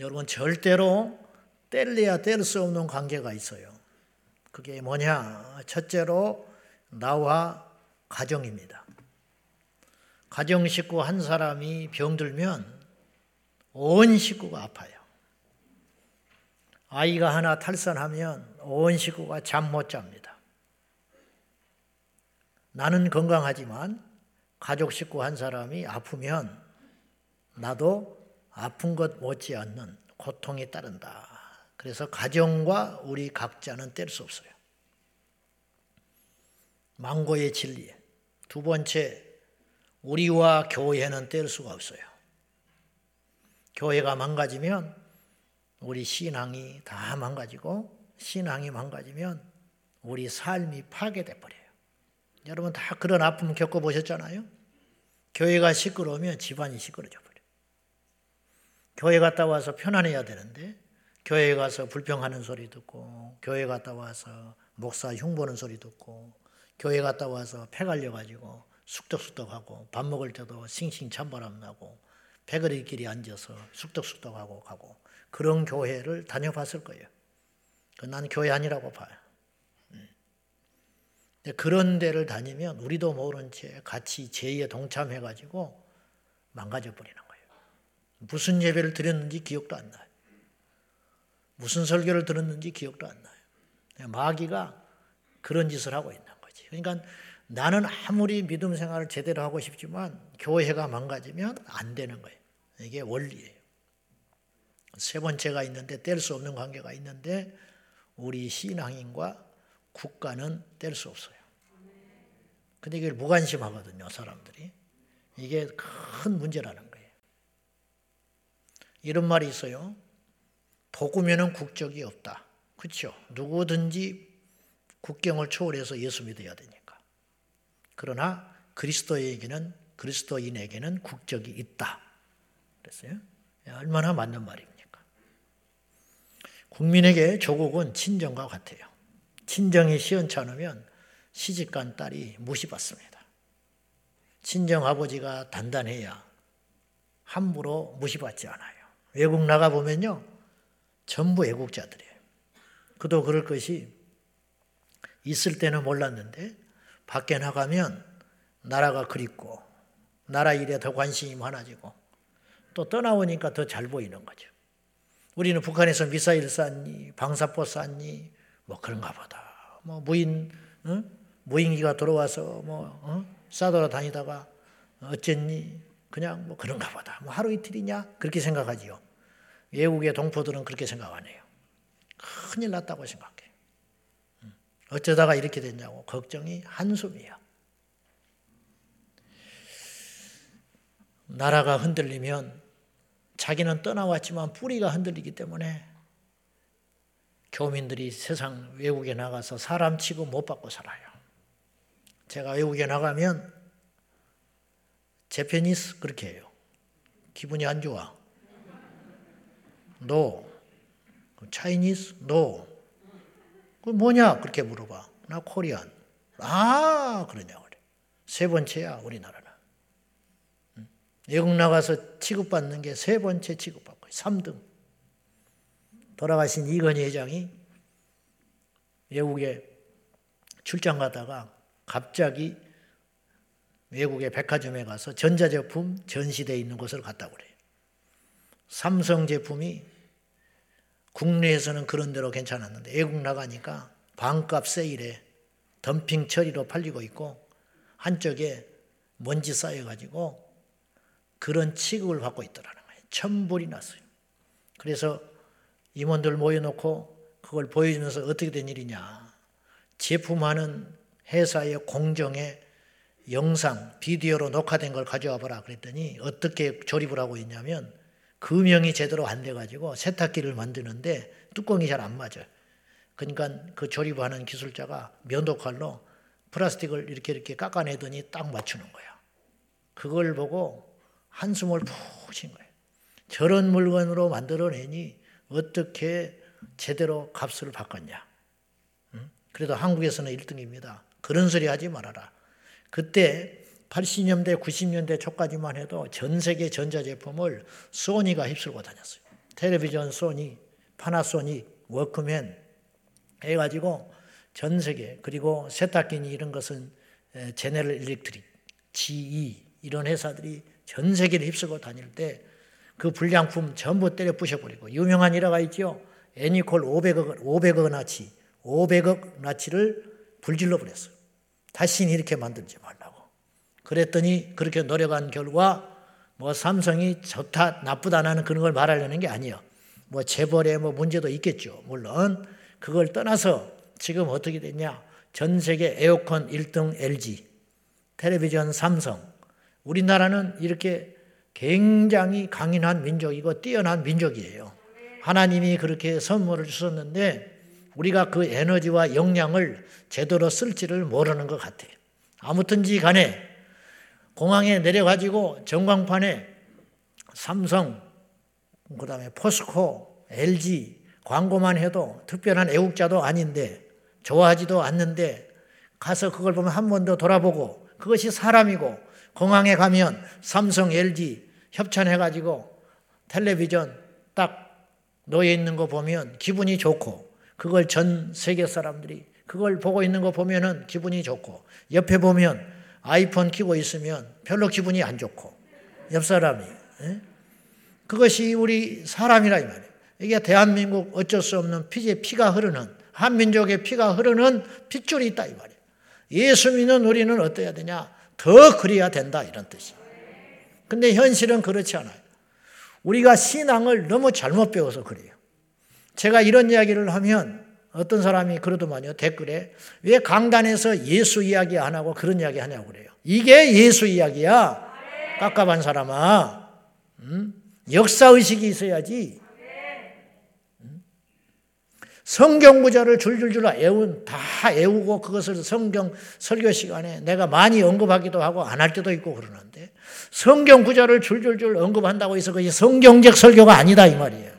여러분 절대로 뗄래야 뗄 수 없는 관계가 있어요. 그게 뭐냐? 첫째로 나와 가정입니다. 가정 식구 한 사람이 병들면 온 식구가 아파요. 아이가 하나 탈선하면 온 식구가 잠 못 잡니다. 나는 건강하지만 가족 식구 한 사람이 아프면 나도 아픈 것 못지않는 고통이 따른다. 그래서 가정과 우리 각자는 뗄 수 없어요. 망고의 진리. 두 번째, 우리와 교회는 뗄 수가 없어요. 교회가 망가지면 우리 신앙이 다 망가지고 신앙이 망가지면 우리 삶이 파괴돼 버려요. 여러분 다 그런 아픔 겪어보셨잖아요? 교회가 시끄러우면 집안이 시끄러져 버려요. 교회 갔다 와서 편안해야 되는데 교회 가서 불평하는 소리 듣고 교회 갔다 와서 목사 흉보는 소리 듣고 교회 갔다 와서 폐 갈려가지고 숙덕숙덕하고 밥 먹을 때도 싱싱 찬바람 나고 배거리끼리 앉아서 숙덕숙덕하고 가고 그런 교회를 다녀봤을 거예요. 난 교회 아니라고 봐요. 음. 그런 데를 다니면 우리도 모른 채 같이 제의에 동참해가지고 망가져 버리는 거예요. 무슨 예배를 드렸는지 기억도 안 나요. 무슨 설교를 들었는지 기억도 안 나요. 마귀가 그런 짓을 하고 있는 거지. 그러니까 나는 아무리 믿음 생활을 제대로 하고 싶지만 교회가 망가지면 안 되는 거예요. 이게 원리예요. 세 번째가 있는데 뗄 수 없는 관계가 있는데 우리 신앙인과 국가는 뗄 수 없어요. 근데 이걸 무관심하거든요, 사람들이. 이게 큰 문제라는 거예요. 이런 말이 있어요. 복음에는 국적이 없다. 그렇죠? 누구든지 국경을 초월해서 예수 믿어야 되니까. 그러나 그리스도에게는 그리스도인에게는 국적이 있다. 그랬어요. 얼마나 맞는 말입니까? 국민에게 조국은 친정과 같아요. 친정이 시원치 않으면 시집간 딸이 무시받습니다. 친정 아버지가 단단해야 함부로 무시받지 않아요. 외국 나가 보면요. 전부 애국자들이에요. 그도 그럴 것이 있을 때는 몰랐는데 밖에 나가면 나라가 그립고 나라 일에 더 관심이 많아지고 또 떠나오니까 더 잘 보이는 거죠. 우리는 북한에서 미사일 쐈니, 방사포 쐈니, 뭐 그런가 보다. 뭐 무인, 어? 무인기가 들어와서 뭐, 어? 싸돌아 다니다가 어쨌니? 그냥 뭐 그런가 보다. 뭐 하루 이틀이냐? 그렇게 생각하지요. 외국의 동포들은 그렇게 생각 안 해요. 큰일 났다고 생각해. 음. 어쩌다가 이렇게 됐냐고 걱정이 한숨이야. 나라가 흔들리면 자기는 떠나왔지만 뿌리가 흔들리기 때문에 교민들이 세상 외국에 나가서 사람 치고 못 받고 살아요. 제가 외국에 나가면 제페니스 그렇게 해요. 기분이 안 좋아. No. 차이니스? No. 그 뭐냐? 그렇게 물어봐. 나 코리안. 아, 그러냐 그래. 세 번째야, 우리나라는. 외국 나가서 취급받는 게 세 번째 취급받고 3등. 돌아가신 이건희 회장이 외국에 출장 가다가 갑자기 외국의 백화점에 가서 전자제품 전시되어 있는 곳을 갔다고 그래요. 삼성 제품이 국내에서는 그런 대로 괜찮았는데 외국 나가니까 반값 세일에 덤핑 처리로 팔리고 있고 한쪽에 먼지 쌓여가지고 그런 취급을 받고 있더라는 거예요. 천불이 났어요. 그래서 임원들 모여놓고 그걸 보여주면서 어떻게 된 일이냐. 제품하는 회사의 공정에 영상, 비디오로 녹화된 걸 가져와 보라 그랬더니 어떻게 조립을 하고 있냐면 금형이 제대로 안 돼가지고 세탁기를 만드는데 뚜껑이 잘 안 맞아요. 그러니까 그 조립하는 기술자가 면도칼로 플라스틱을 이렇게 이렇게 깎아내더니 딱 맞추는 거야. 그걸 보고 한숨을 푹 쉰 거예요. 저런 물건으로 만들어내니 어떻게 제대로 값을 바꿨냐. 그래도 한국에서는 1등입니다. 그런 소리 하지 말아라. 그때 80년대, 90년대 초까지만 해도 전 세계 전자제품을 소니가 휩쓸고 다녔어요. 텔레비전 소니, 파나소닉, 워크맨 해가지고 전 세계 그리고 세탁기니 이런 것은 제네럴 일렉트릭, GE 이런 회사들이 전 세계를 휩쓰고 다닐 때 그 불량품 전부 때려 부셔버리고 유명한 일화가 있죠. 애니콜 500억, 500억어치, 500억어치를 불질러 버렸어요. 다시는 이렇게 만들지 말라고. 그랬더니 그렇게 노력한 결과 뭐 삼성이 좋다, 나쁘다는 그런 걸 말하려는 게 아니에요. 뭐 재벌에 뭐 문제도 있겠죠. 물론 그걸 떠나서 지금 어떻게 됐냐. 전 세계 에어컨 1등 LG, 텔레비전 삼성, 우리나라는 이렇게 굉장히 강인한 민족이고 뛰어난 민족이에요. 하나님이 그렇게 선물을 주셨는데 우리가 그 에너지와 역량을 제대로 쓸지를 모르는 것 같아요. 아무튼지 간에 공항에 내려가지고 전광판에 삼성, 그 다음에 포스코, LG 광고만 해도 특별한 애국자도 아닌데 좋아하지도 않는데 가서 그걸 보면 한 번 더 돌아보고 그것이 사람이고 공항에 가면 삼성, LG 협찬해가지고 텔레비전 딱 놓여 있는 거 보면 기분이 좋고 그걸 전 세계 사람들이 그걸 보고 있는 거 보면은 기분이 좋고 옆에 보면 아이폰 키고 있으면 별로 기분이 안 좋고 옆 사람이 예? 그것이 우리 사람이라 이 말이에요. 이게 대한민국 어쩔 수 없는 피제 피가 흐르는 한 민족의 피가 흐르는 핏줄이 있다 이 말이에요. 예수 믿는 우리는 어떠해야 되냐? 더 그래야 된다 이런 뜻이에요. 근데 현실은 그렇지 않아요. 우리가 신앙을 너무 잘못 배워서 그래요. 제가 이런 이야기를 하면 어떤 사람이 그러더만요. 댓글에 왜 강단에서 예수 이야기 안 하고 그런 이야기 하냐고 그래요. 이게 예수 이야기야. 깝깝한 사람아. 음? 역사 의식이 있어야지. 성경 구절을 줄줄줄 애운 다 애우고 그것을 성경 설교 시간에 내가 많이 언급하기도 하고 안 할 때도 있고 그러는데 성경 구절을 줄줄줄 언급한다고 해서 그게 성경적 설교가 아니다 이 말이에요.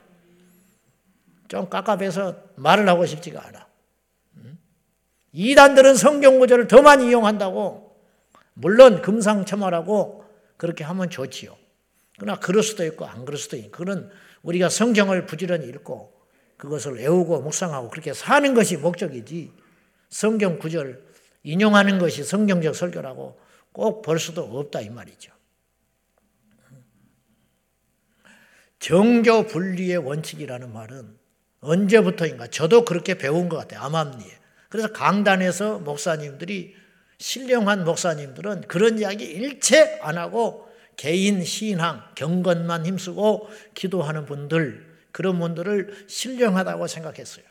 좀 깝깝해서 말을 하고 싶지가 않아. 이단들은 성경 구절을 더 많이 이용한다고 물론 금상첨화라고 그렇게 하면 좋지요. 그러나 그럴 수도 있고 안 그럴 수도 있고 그런 우리가 성경을 부지런히 읽고 그것을 외우고 묵상하고 그렇게 사는 것이 목적이지 성경 구절 인용하는 것이 성경적 설교라고 꼭 볼 수도 없다 이 말이죠. 정교 분리의 원칙이라는 말은 언제부터인가 저도 그렇게 배운 것 같아요. 암암리에. 그래서 강단에서 목사님들이 신령한 목사님들은 그런 이야기 일체 안 하고 개인 신앙, 경건만 힘쓰고 기도하는 분들 그런 분들을 신령하다고 생각했어요.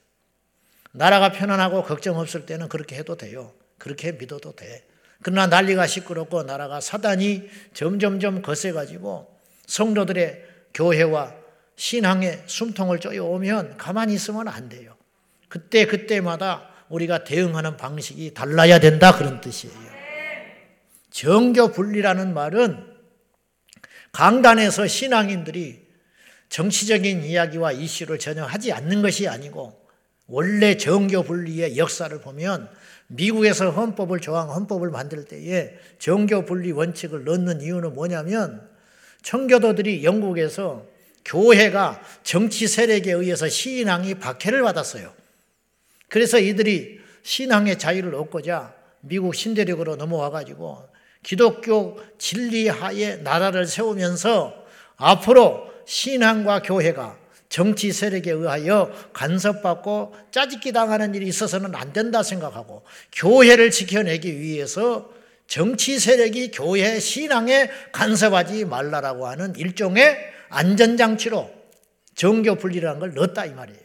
나라가 편안하고 걱정 없을 때는 그렇게 해도 돼요. 그렇게 믿어도 돼. 그러나 난리가 시끄럽고 나라가 사단이 점점점 거세가지고 성도들의 교회와 신앙의 숨통을 쪼여오면 가만히 있으면 안 돼요. 그때 그때마다 우리가 대응하는 방식이 달라야 된다 그런 뜻이에요. 정교 분리라는 말은 강단에서 신앙인들이 정치적인 이야기와 이슈를 전혀 하지 않는 것이 아니고 원래 정교 분리의 역사를 보면 미국에서 헌법을 조항 헌법을 만들 때에 정교 분리 원칙을 넣는 이유는 뭐냐면 청교도들이 영국에서 교회가 정치 세력에 의해서 신앙이 박해를 받았어요. 그래서 이들이 신앙의 자유를 얻고자 미국 신대륙으로 넘어와 가지고 기독교 진리 하에 나라를 세우면서 앞으로 신앙과 교회가 정치 세력에 의하여 간섭받고 짜집기 당하는 일이 있어서는 안 된다 생각하고 교회를 지켜내기 위해서 정치 세력이 교회 신앙에 간섭하지 말라라고 하는 일종의 안전장치로 정교 분리라는 걸 넣었다 이 말이에요.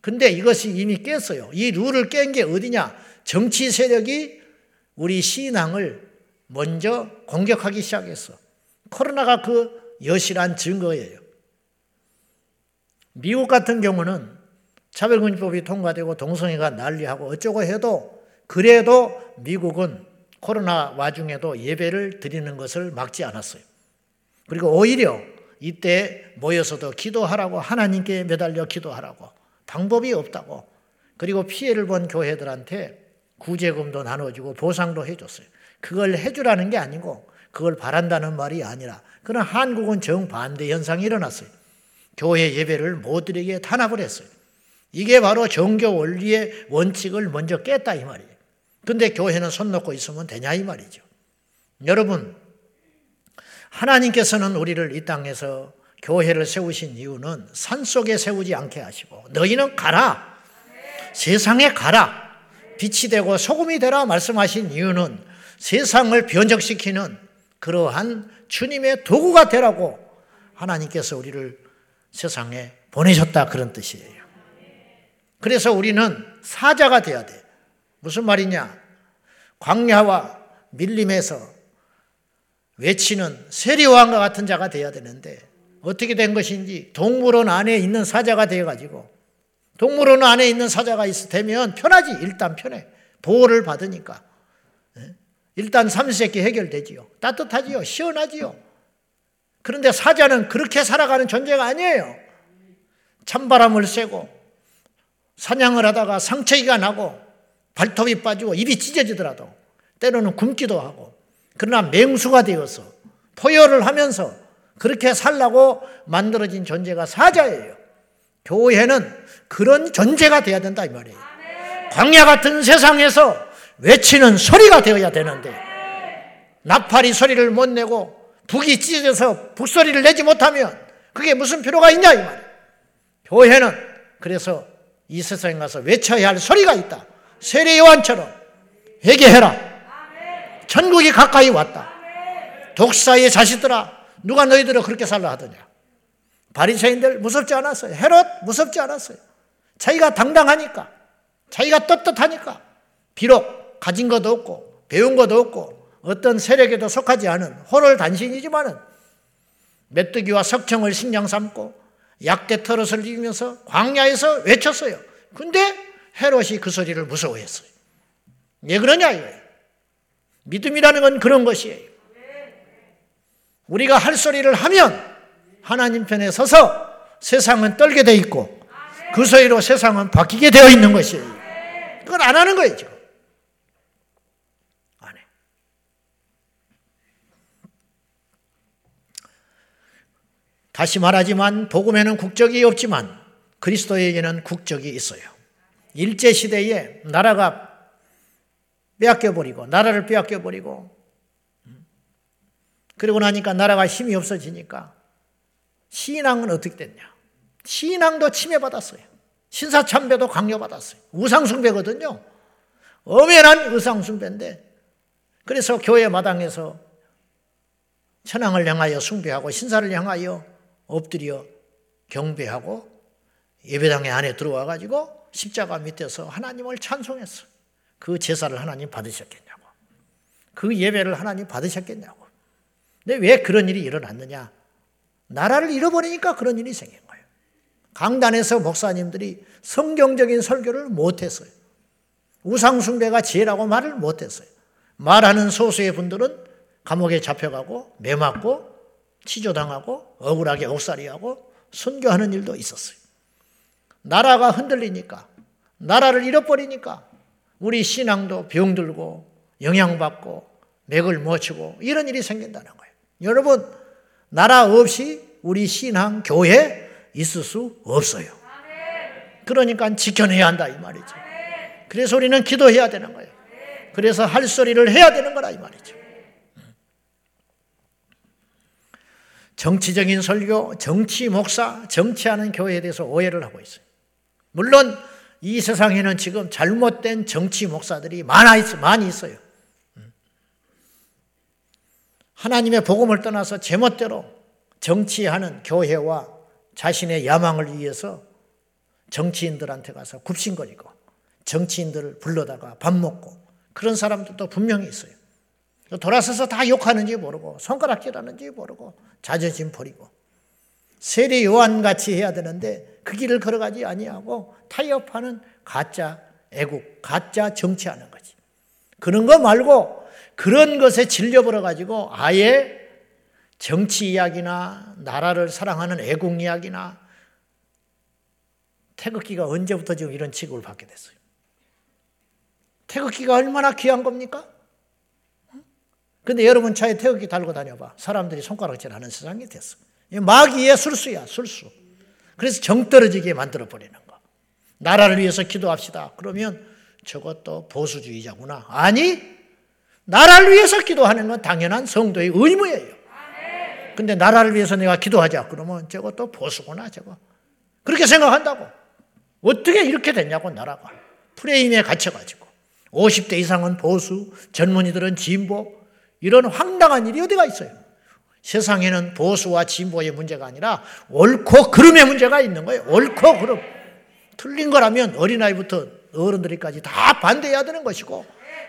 근데 이것이 이미 깼어요. 이 룰을 깬 게 어디냐? 정치 세력이 우리 신앙을 먼저 공격하기 시작했어. 코로나가 그 여실한 증거예요. 미국 같은 경우는 차별금지법이 통과되고 동성애가 난리하고 어쩌고 해도 그래도 미국은 코로나 와중에도 예배를 드리는 것을 막지 않았어요. 그리고 오히려 이때 모여서도 기도하라고 하나님께 매달려 기도하라고 방법이 없다고 그리고 피해를 본 교회들한테 구제금도 나눠주고 보상도 해줬어요. 그걸 해주라는 게 아니고 그걸 바란다는 말이 아니라 그러나 한국은 정반대 현상이 일어났어요. 교회 예배를 못 드리게 탄압을 했어요. 이게 바로 종교 원리의 원칙을 먼저 깼다 이 말이에요. 근데 교회는 손 놓고 있으면 되냐 이 말이죠. 여러분, 하나님께서는 우리를 이 땅에서 교회를 세우신 이유는 산 속에 세우지 않게 하시고 너희는 가라. 세상에 가라. 빛이 되고 소금이 되라 말씀하신 이유는 세상을 변적시키는 그러한 주님의 도구가 되라고 하나님께서 우리를 세상에 보내셨다 그런 뜻이에요. 그래서 우리는 사자가 돼야 돼. 무슨 말이냐? 광야와 밀림에서 외치는 세리왕과 같은 자가 돼야 되는데 어떻게 된 것인지 동물원 안에 있는 사자가 되어가지고 동물원 안에 있는 사자가 있, 되면 편하지. 일단 편해. 보호를 받으니까. 예? 일단 삼시세끼 해결되지요. 따뜻하지요. 시원하지요. 그런데 사자는 그렇게 살아가는 존재가 아니에요. 찬바람을 쐬고 사냥을 하다가 상처기가 나고 발톱이 빠지고 입이 찢어지더라도 때로는 굶기도 하고 그러나 맹수가 되어서 포효를 하면서 그렇게 살라고 만들어진 존재가 사자예요. 교회는 그런 존재가 되어야 된다 이 말이에요. 광야 같은 세상에서 외치는 소리가 되어야 되는데 나팔이 소리를 못 내고 북이 찢어져서 북소리를 내지 못하면 그게 무슨 필요가 있냐 이 말이에요. 교회는 그래서 이 세상에 가서 외쳐야 할 소리가 있다. 세례 요한처럼 회개해라. 천국이 가까이 왔다. 독사의 자식들아, 누가 너희들을 그렇게 살라 하더냐? 바리새인들 무섭지 않았어요. 헤롯 무섭지 않았어요. 자기가 당당하니까, 자기가 떳떳하니까, 비록 가진 것도 없고 배운 것도 없고 어떤 세력에도 속하지 않은 호를 단신이지만은 메뚜기와 석청을 신경 삼고 약대 터릇을 이면서 광야에서 외쳤어요. 근데 헤롯이 그 소리를 무서워했어요. 왜 그러냐 이거예요. 믿음이라는 건 그런 것이에요. 우리가 할 소리를 하면 하나님 편에 서서 세상은 떨게 돼 있고 그 소리로 세상은 바뀌게 되어 있는 것이에요. 그걸 안 하는 거예요, 지금. 안 해. 다시 말하지만 복음에는 국적이 없지만 그리스도에게는 국적이 있어요. 일제 시대에 나라가 빼앗겨버리고, 나라를 빼앗겨버리고, 그리고 나니까 나라가 힘이 없어지니까 신앙은 어떻게 됐냐? 신앙도 침해받았어요. 신사참배도 강요받았어요. 우상숭배거든요. 엄연한 우상숭배인데 그래서 교회 마당에서 천황을 향하여 숭배하고 신사를 향하여 엎드려 경배하고 예배당에 안에 들어와 가지고 십자가 밑에서 하나님을 찬송했어. 그 제사를 하나님 받으셨겠냐고. 그 예배를 하나님 받으셨겠냐고. 근데 왜 그런 일이 일어났느냐? 나라를 잃어버리니까 그런 일이 생긴 거예요. 강단에서 목사님들이 성경적인 설교를 못했어요. 우상숭배가 지혜라고 말을 못했어요. 말하는 소수의 분들은 감옥에 잡혀가고 매맞고 치조당하고 억울하게 옥살이하고 순교하는 일도 있었어요. 나라가 흔들리니까 나라를 잃어버리니까 우리 신앙도 병들고 영향받고 맥을 못 치고 이런 일이 생긴다는 거예요. 여러분, 나라 없이 우리 신앙, 교회 있을 수 없어요. 그러니까 지켜내야 한다 이 말이죠. 그래서 우리는 기도해야 되는 거예요. 그래서 할 소리를 해야 되는 거라 이 말이죠. 정치적인 설교, 정치 목사, 정치하는 교회에 대해서 오해를 하고 있어요. 물론 이 세상에는 지금 잘못된 정치 목사들이 많아 있어, 많이 있어요. 하나님의 복음을 떠나서 제멋대로 정치하는 교회와 자신의 야망을 위해서 정치인들한테 가서 굽신거리고 정치인들을 불러다가 밥 먹고 그런 사람들도 분명히 있어요. 돌아서서 다 욕하는지 모르고 손가락질하는지 모르고 자존심 버리고 세례 요한 같이 해야 되는데 그 길을 걸어가지 아니하고 타협하는 가짜 애국, 가짜 정치하는 거지. 그런 거 말고 그런 것에 질려버려 가지고 아예 정치 이야기나 나라를 사랑하는 애국 이야기나 태극기가 언제부터 지금 이런 취급을 받게 됐어요? 태극기가 얼마나 귀한 겁니까? 근데 여러분 차에 태극기 달고 다녀봐. 사람들이 손가락질 하는 세상이 됐어. 마귀의 술수야, 술수. 그래서 정 떨어지게 만들어 버리는 거. 나라를 위해서 기도합시다. 그러면 저것도 보수주의자구나. 아니, 나라를 위해서 기도하는 건 당연한 성도의 의무예요. 근데 나라를 위해서 내가 기도하자. 그러면 저것도 보수구나, 저거. 그렇게 생각한다고. 어떻게 이렇게 됐냐고, 나라가. 프레임에 갇혀가지고. 50대 이상은 보수, 젊은이들은 진보, 이런 황당한 일이 어디가 있어요? 세상에는 보수와 진보의 문제가 아니라 옳고 그름의 문제가 있는 거예요. 옳고 그름. 틀린 거라면 어린아이부터 어른들까지 다 반대해야 되는 것이고,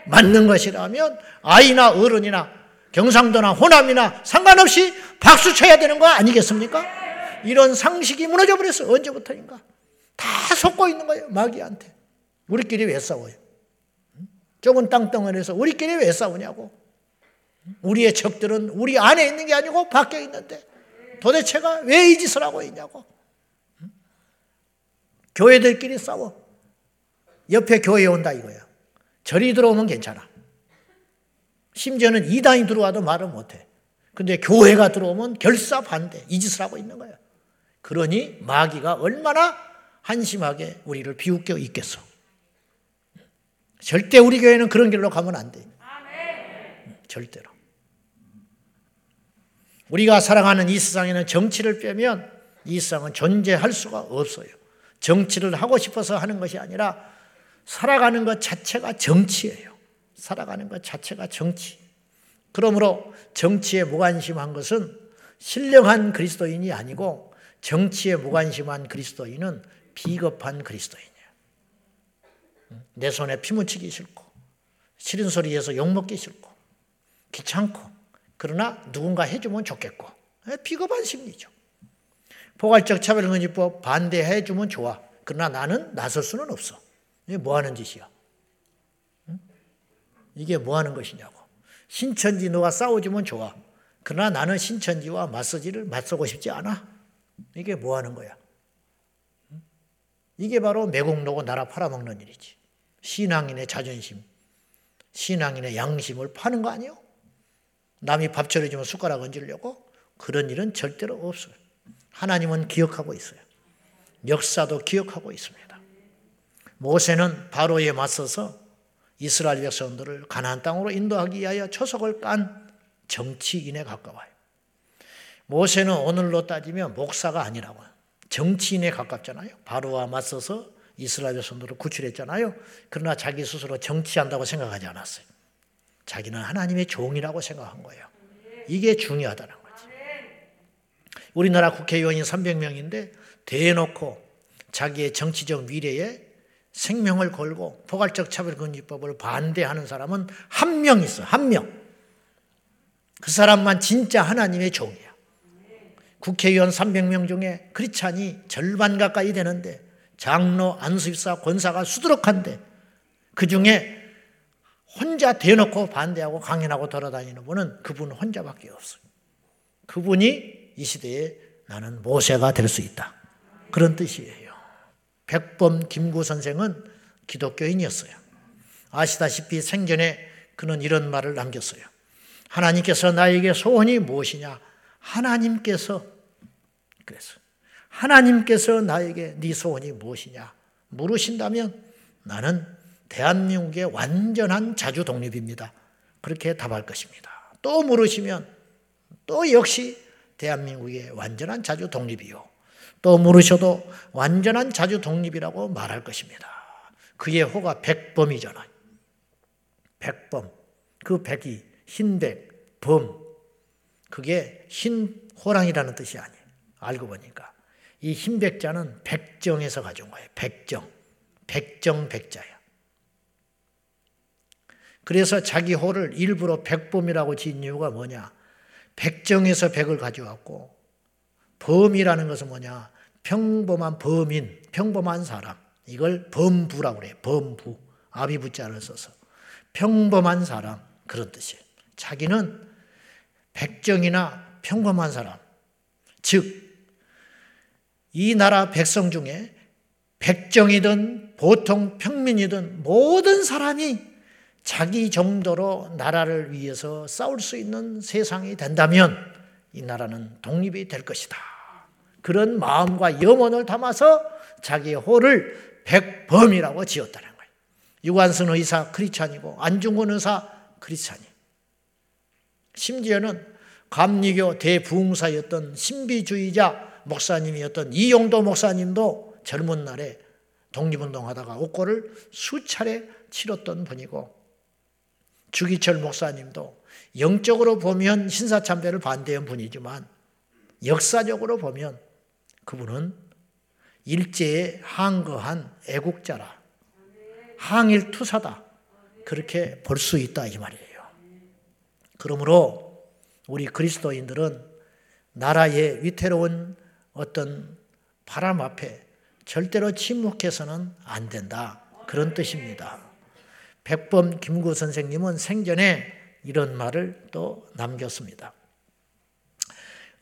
맞는 것이라면 아이나 어른이나 경상도나 호남이나 상관없이 박수 쳐야 되는 거 아니겠습니까? 이런 상식이 무너져 버렸어. 언제부터인가? 다 속고 있는 거예요. 마귀한테. 우리끼리 왜 싸워요? 좁은 땅덩어리에서 우리끼리 왜 싸우냐고. 우리의 적들은 우리 안에 있는 게 아니고 밖에 있는데 도대체가 왜 이 짓을 하고 있냐고. 교회들끼리 싸워. 옆에 교회 온다 이거야. 절이 들어오면 괜찮아. 심지어는 이단이 들어와도 말을 못해. 근데 교회가 들어오면 결사 반대. 이 짓을 하고 있는 거야. 그러니 마귀가 얼마나 한심하게 우리를 비웃겨 있겠어. 절대 우리 교회는 그런 길로 가면 안 돼. 절대로. 우리가 살아가는 이 세상에는 정치를 빼면 이 세상은 존재할 수가 없어요. 정치를 하고 싶어서 하는 것이 아니라 살아가는 것 자체가 정치예요. 살아가는 것 자체가 정치. 그러므로 정치에 무관심한 것은 신령한 그리스도인이 아니고 정치에 무관심한 그리스도인은 비겁한 그리스도인이에요. 내 손에 피 묻히기 싫고 싫은 소리에서 욕먹기 싫고 귀찮고 그러나 누군가 해주면 좋겠고 비겁한 심리죠. 포괄적 차별금지법 반대해주면 좋아. 그러나 나는 나설 수는 없어. 이게 뭐 하는 짓이야? 이게 뭐 하는 것이냐고. 신천지 너가 싸워주면 좋아. 그러나 나는 신천지와 맞서지를 맞서고 싶지 않아. 이게 뭐 하는 거야? 이게 바로 매국노고 나라 팔아먹는 일이지. 신앙인의 자존심, 신앙인의 양심을 파는 거 아니요? 남이 밥 차려주면 숟가락 얹으려고? 그런 일은 절대로 없어요. 하나님은 기억하고 있어요. 역사도 기억하고 있습니다. 모세는 바로에 맞서서 이스라엘 백성들을 가나안 땅으로 인도하기 위하여 초석을 깐 정치인에 가까워요. 모세는 오늘로 따지면 목사가 아니라고요. 정치인에 가깝잖아요. 바로와 맞서서 이스라엘 백성들을 구출했잖아요. 그러나 자기 스스로 정치한다고 생각하지 않았어요. 자기는 하나님의 종이라고 생각한 거예요. 이게 중요하다는 거지. 우리나라 국회의원이 300명인데 대놓고 자기의 정치적 미래에 생명을 걸고 포괄적 차별금지법을 반대하는 사람은 한 명 있어, 한 명. 그 사람만 진짜 하나님의 종이야. 국회의원 300명 중에 크리찬이 절반 가까이 되는데 장로, 안수입사, 권사가 수두룩한데 그 중에 혼자 대놓고 반대하고 강연하고 돌아다니는 분은 그분 혼자밖에 없어요. 그분이 이 시대에 나는 모세가 될 수 있다. 그런 뜻이에요. 백범 김구 선생은 기독교인이었어요. 아시다시피 생전에 그는 이런 말을 남겼어요. 하나님께서 나에게 소원이 무엇이냐? 하나님께서 그래서 하나님께서 나에게 네 소원이 무엇이냐? 물으신다면 나는 대한민국의 완전한 자주 독립입니다. 그렇게 답할 것입니다. 또 물으시면 또 역시 대한민국의 완전한 자주 독립이요. 또 물으셔도 완전한 자주 독립이라고 말할 것입니다. 그의 호가 백범이잖아요. 백범. 그 백이 흰백, 범. 그게 흰 호랑이라는 뜻이 아니에요. 알고 보니까. 이 흰백자는 백정에서 가져온 거예요. 백정. 백정 백자야. 그래서 자기 호를 일부러 백범이라고 지은 이유가 뭐냐? 백정에서 백을 가져왔고 범이라는 것은 뭐냐? 평범한 범인, 평범한 사람. 이걸 범부라고 그래요. 범부. 아비부자를 써서. 평범한 사람. 그런 뜻이에요. 자기는 백정이나 평범한 사람. 즉, 이 나라 백성 중에 백정이든 보통 평민이든 모든 사람이 자기 정도로 나라를 위해서 싸울 수 있는 세상이 된다면 이 나라는 독립이 될 것이다. 그런 마음과 염원을 담아서 자기의 호를 백범이라고 지었다는 거예요. 유관순 의사 크리스찬이고 안중근 의사 크리스찬이. 심지어는 감리교 대부흥사였던 신비주의자 목사님이었던 이용도 목사님도 젊은 날에 독립운동하다가 옥고를 수차례 치렀던 분이고 주기철 목사님도 영적으로 보면 신사참배를 반대한 분이지만 역사적으로 보면 그분은 일제에 항거한 애국자라 항일투사다 그렇게 볼 수 있다 이 말이에요. 그러므로 우리 그리스도인들은 나라의 위태로운 어떤 바람 앞에 절대로 침묵해서는 안 된다. 그런 뜻입니다. 백범 김구 선생님은 생전에 이런 말을 또 남겼습니다.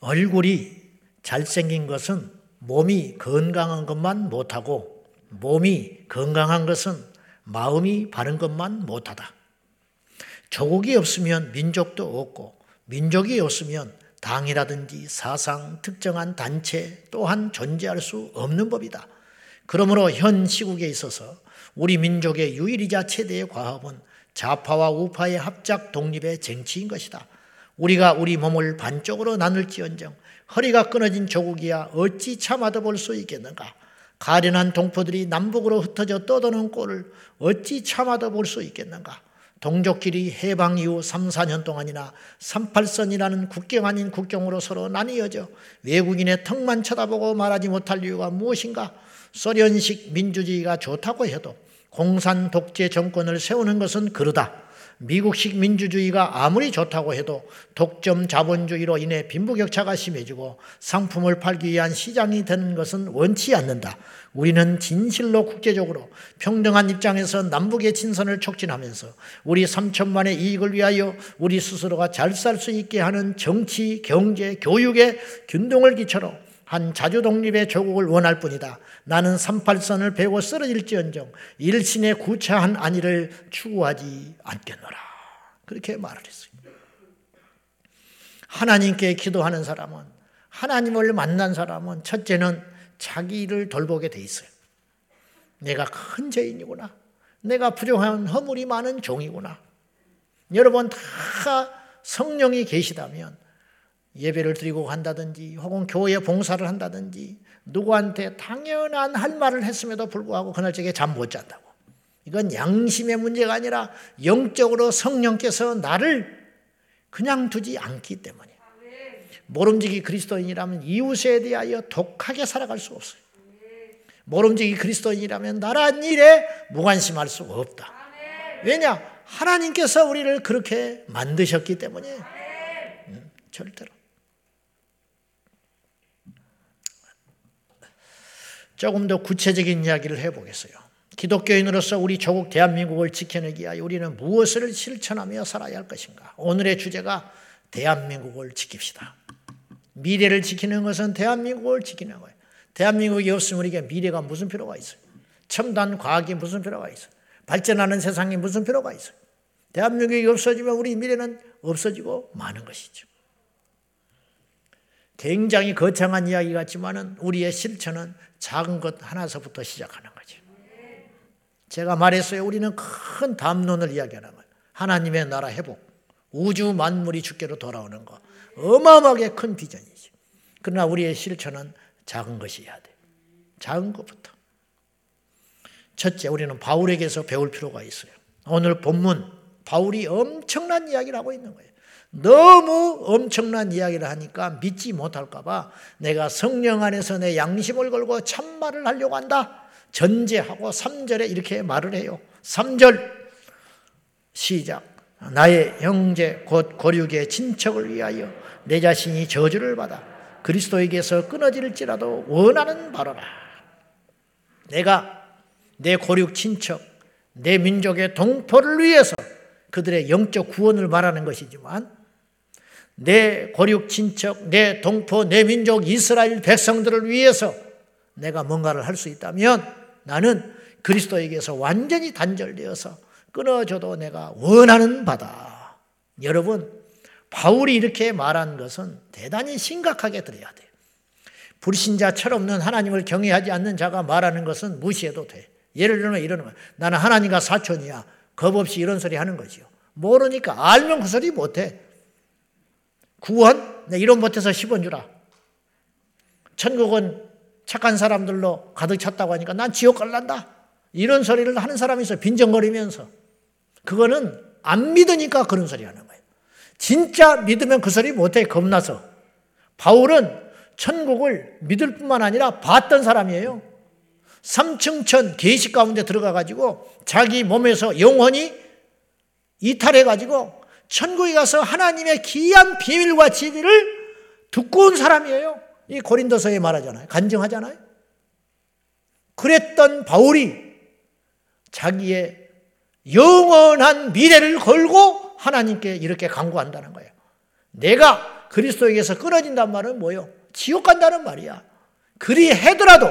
얼굴이 잘생긴 것은 몸이 건강한 것만 못하고 몸이 건강한 것은 마음이 바른 것만 못하다. 조국이 없으면 민족도 없고 민족이 없으면 당이라든지 사상, 특정한 단체 또한 존재할 수 없는 법이다. 그러므로 현 시국에 있어서 우리 민족의 유일이자 최대의 과업은 좌파와 우파의 합작 독립의 쟁취인 것이다. 우리가 우리 몸을 반쪽으로 나눌지언정 허리가 끊어진 조국이야 어찌 참아도 볼 수 있겠는가? 가련한 동포들이 남북으로 흩어져 떠도는 꼴을 어찌 참아도 볼 수 있겠는가? 동족끼리 해방 이후 3, 4년 동안이나 38선이라는 국경 아닌 국경으로 서로 나뉘어져 외국인의 턱만 쳐다보고 말하지 못할 이유가 무엇인가? 소련식 민주주의가 좋다고 해도 공산 독재 정권을 세우는 것은 그러다. 미국식 민주주의가 아무리 좋다고 해도 독점 자본주의로 인해 빈부격차가 심해지고 상품을 팔기 위한 시장이 되는 것은 원치 않는다. 우리는 진실로 국제적으로 평등한 입장에서 남북의 친선을 촉진하면서 우리 3천만의 이익을 위하여 우리 스스로가 잘 살 수 있게 하는 정치, 경제, 교육의 균등을 기초로 한 자주 독립의 조국을 원할 뿐이다. 나는 38선을 베고 쓰러질지언정 일신의 구차한 안위를 추구하지 않겠노라. 그렇게 말을 했어요. 하나님께 기도하는 사람은 하나님을 만난 사람은 첫째는 자기를 돌보게 돼 있어요. 내가 큰 죄인이구나. 내가 부족한 허물이 많은 종이구나. 여러분 다 성령이 계시다면 예배를 드리고 간다든지 혹은 교회 봉사를 한다든지 누구한테 당연한 할 말을 했음에도 불구하고 그날 저게 잠 못 잔다고. 이건 양심의 문제가 아니라 영적으로 성령께서 나를 그냥 두지 않기 때문에 모름지기 그리스도인이라면 이웃에 대하여 독하게 살아갈 수 없어요. 모름지기 그리스도인이라면 나란 일에 무관심할 수 없다. 왜냐? 하나님께서 우리를 그렇게 만드셨기 때문에 음, 절대로. 조금 더 구체적인 이야기를 해보겠어요. 기독교인으로서 우리 조국 대한민국을 지켜내기 위하여 우리는 무엇을 실천하며 살아야 할 것인가? 오늘의 주제가 대한민국을 지킵시다. 미래를 지키는 것은 대한민국을 지키는 거예요. 대한민국이 없으면 우리에게 미래가 무슨 필요가 있어요? 첨단 과학이 무슨 필요가 있어요? 발전하는 세상이 무슨 필요가 있어요? 대한민국이 없어지면 우리 미래는 없어지고 마는 것이죠. 굉장히 거창한 이야기 같지만은 우리의 실천은 작은 것 하나서부터 시작하는 거죠. 제가 말했어요. 우리는 큰 담론을 이야기하는 거예요. 하나님의 나라 회복, 우주 만물이 주께로 돌아오는 거. 어마어마하게 큰 비전이죠. 그러나 우리의 실천은 작은 것이어야 돼. 작은 것부터. 첫째, 우리는 바울에게서 배울 필요가 있어요. 오늘 본문, 바울이 엄청난 이야기를 하고 있는 거예요. 너무 엄청난 이야기를 하니까 믿지 못할까봐 내가 성령 안에서 내 양심을 걸고 참말을 하려고 한다. 전제하고 3절에 이렇게 말을 해요. 3절 시작. 나의 형제 곧 고륙의 친척을 위하여 내 자신이 저주를 받아 그리스도에게서 끊어질지라도 원하는 바로라. 내가 내 고륙 친척, 내 민족의 동포를 위해서 그들의 영적 구원을 말하는 것이지만 내 고륙 친척, 내 동포, 내 민족 이스라엘 백성들을 위해서 내가 뭔가를 할 수 있다면 나는 그리스도에게서 완전히 단절되어서 끊어져도 내가 원하는 바다. 여러분, 바울이 이렇게 말한 것은 대단히 심각하게 들어야 돼요. 불신자 철없는 하나님을 경외하지 않는 자가 말하는 것은 무시해도 돼. 예를 들면 이러는 거야. 나는 하나님과 사촌이야. 겁 없이 이런 소리 하는 거지요. 모르니까 알면 그 소리 못 해. 구원? 내 이론 못해서 10원 주라. 천국은 착한 사람들로 가득 찼다고 하니까 난 지옥 갈란다. 이런 소리를 하는 사람이 있어. 빈정거리면서. 그거는 안 믿으니까 그런 소리 하는 거예요. 진짜 믿으면 그 소리 못해. 겁나서. 바울은 천국을 믿을 뿐만 아니라 봤던 사람이에요. 삼층천 계식 가운데 들어가 가지고 자기 몸에서 영혼이 이탈해 가지고 천국에 가서 하나님의 기이한 비밀과 진리를 듣고 온 사람이에요. 이 고린도서에 말하잖아요. 간증하잖아요. 그랬던 바울이 자기의 영원한 미래를 걸고 하나님께 이렇게 강구한다는 거예요. 내가 그리스도에게서 끊어진단 말은 뭐요? 지옥 간다는 말이야. 그리 해더라도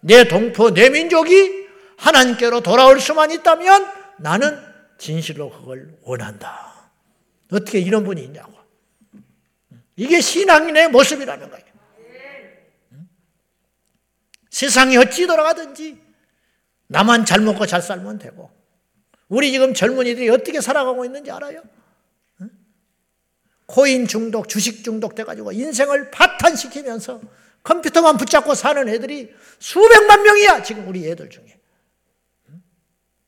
내 동포, 내 민족이 하나님께로 돌아올 수만 있다면 나는 진실로 그걸 원한다. 어떻게 이런 분이 있냐고. 이게 신앙인의 모습이라는 거예요. 세상이 어찌 돌아가든지 나만 잘 먹고 잘 살면 되고 우리 지금 젊은이들이 어떻게 살아가고 있는지 알아요? 코인 중독, 주식 중독 돼가지고 인생을 파탄시키면서 컴퓨터만 붙잡고 사는 애들이 수백만 명이야, 지금 우리 애들 중에.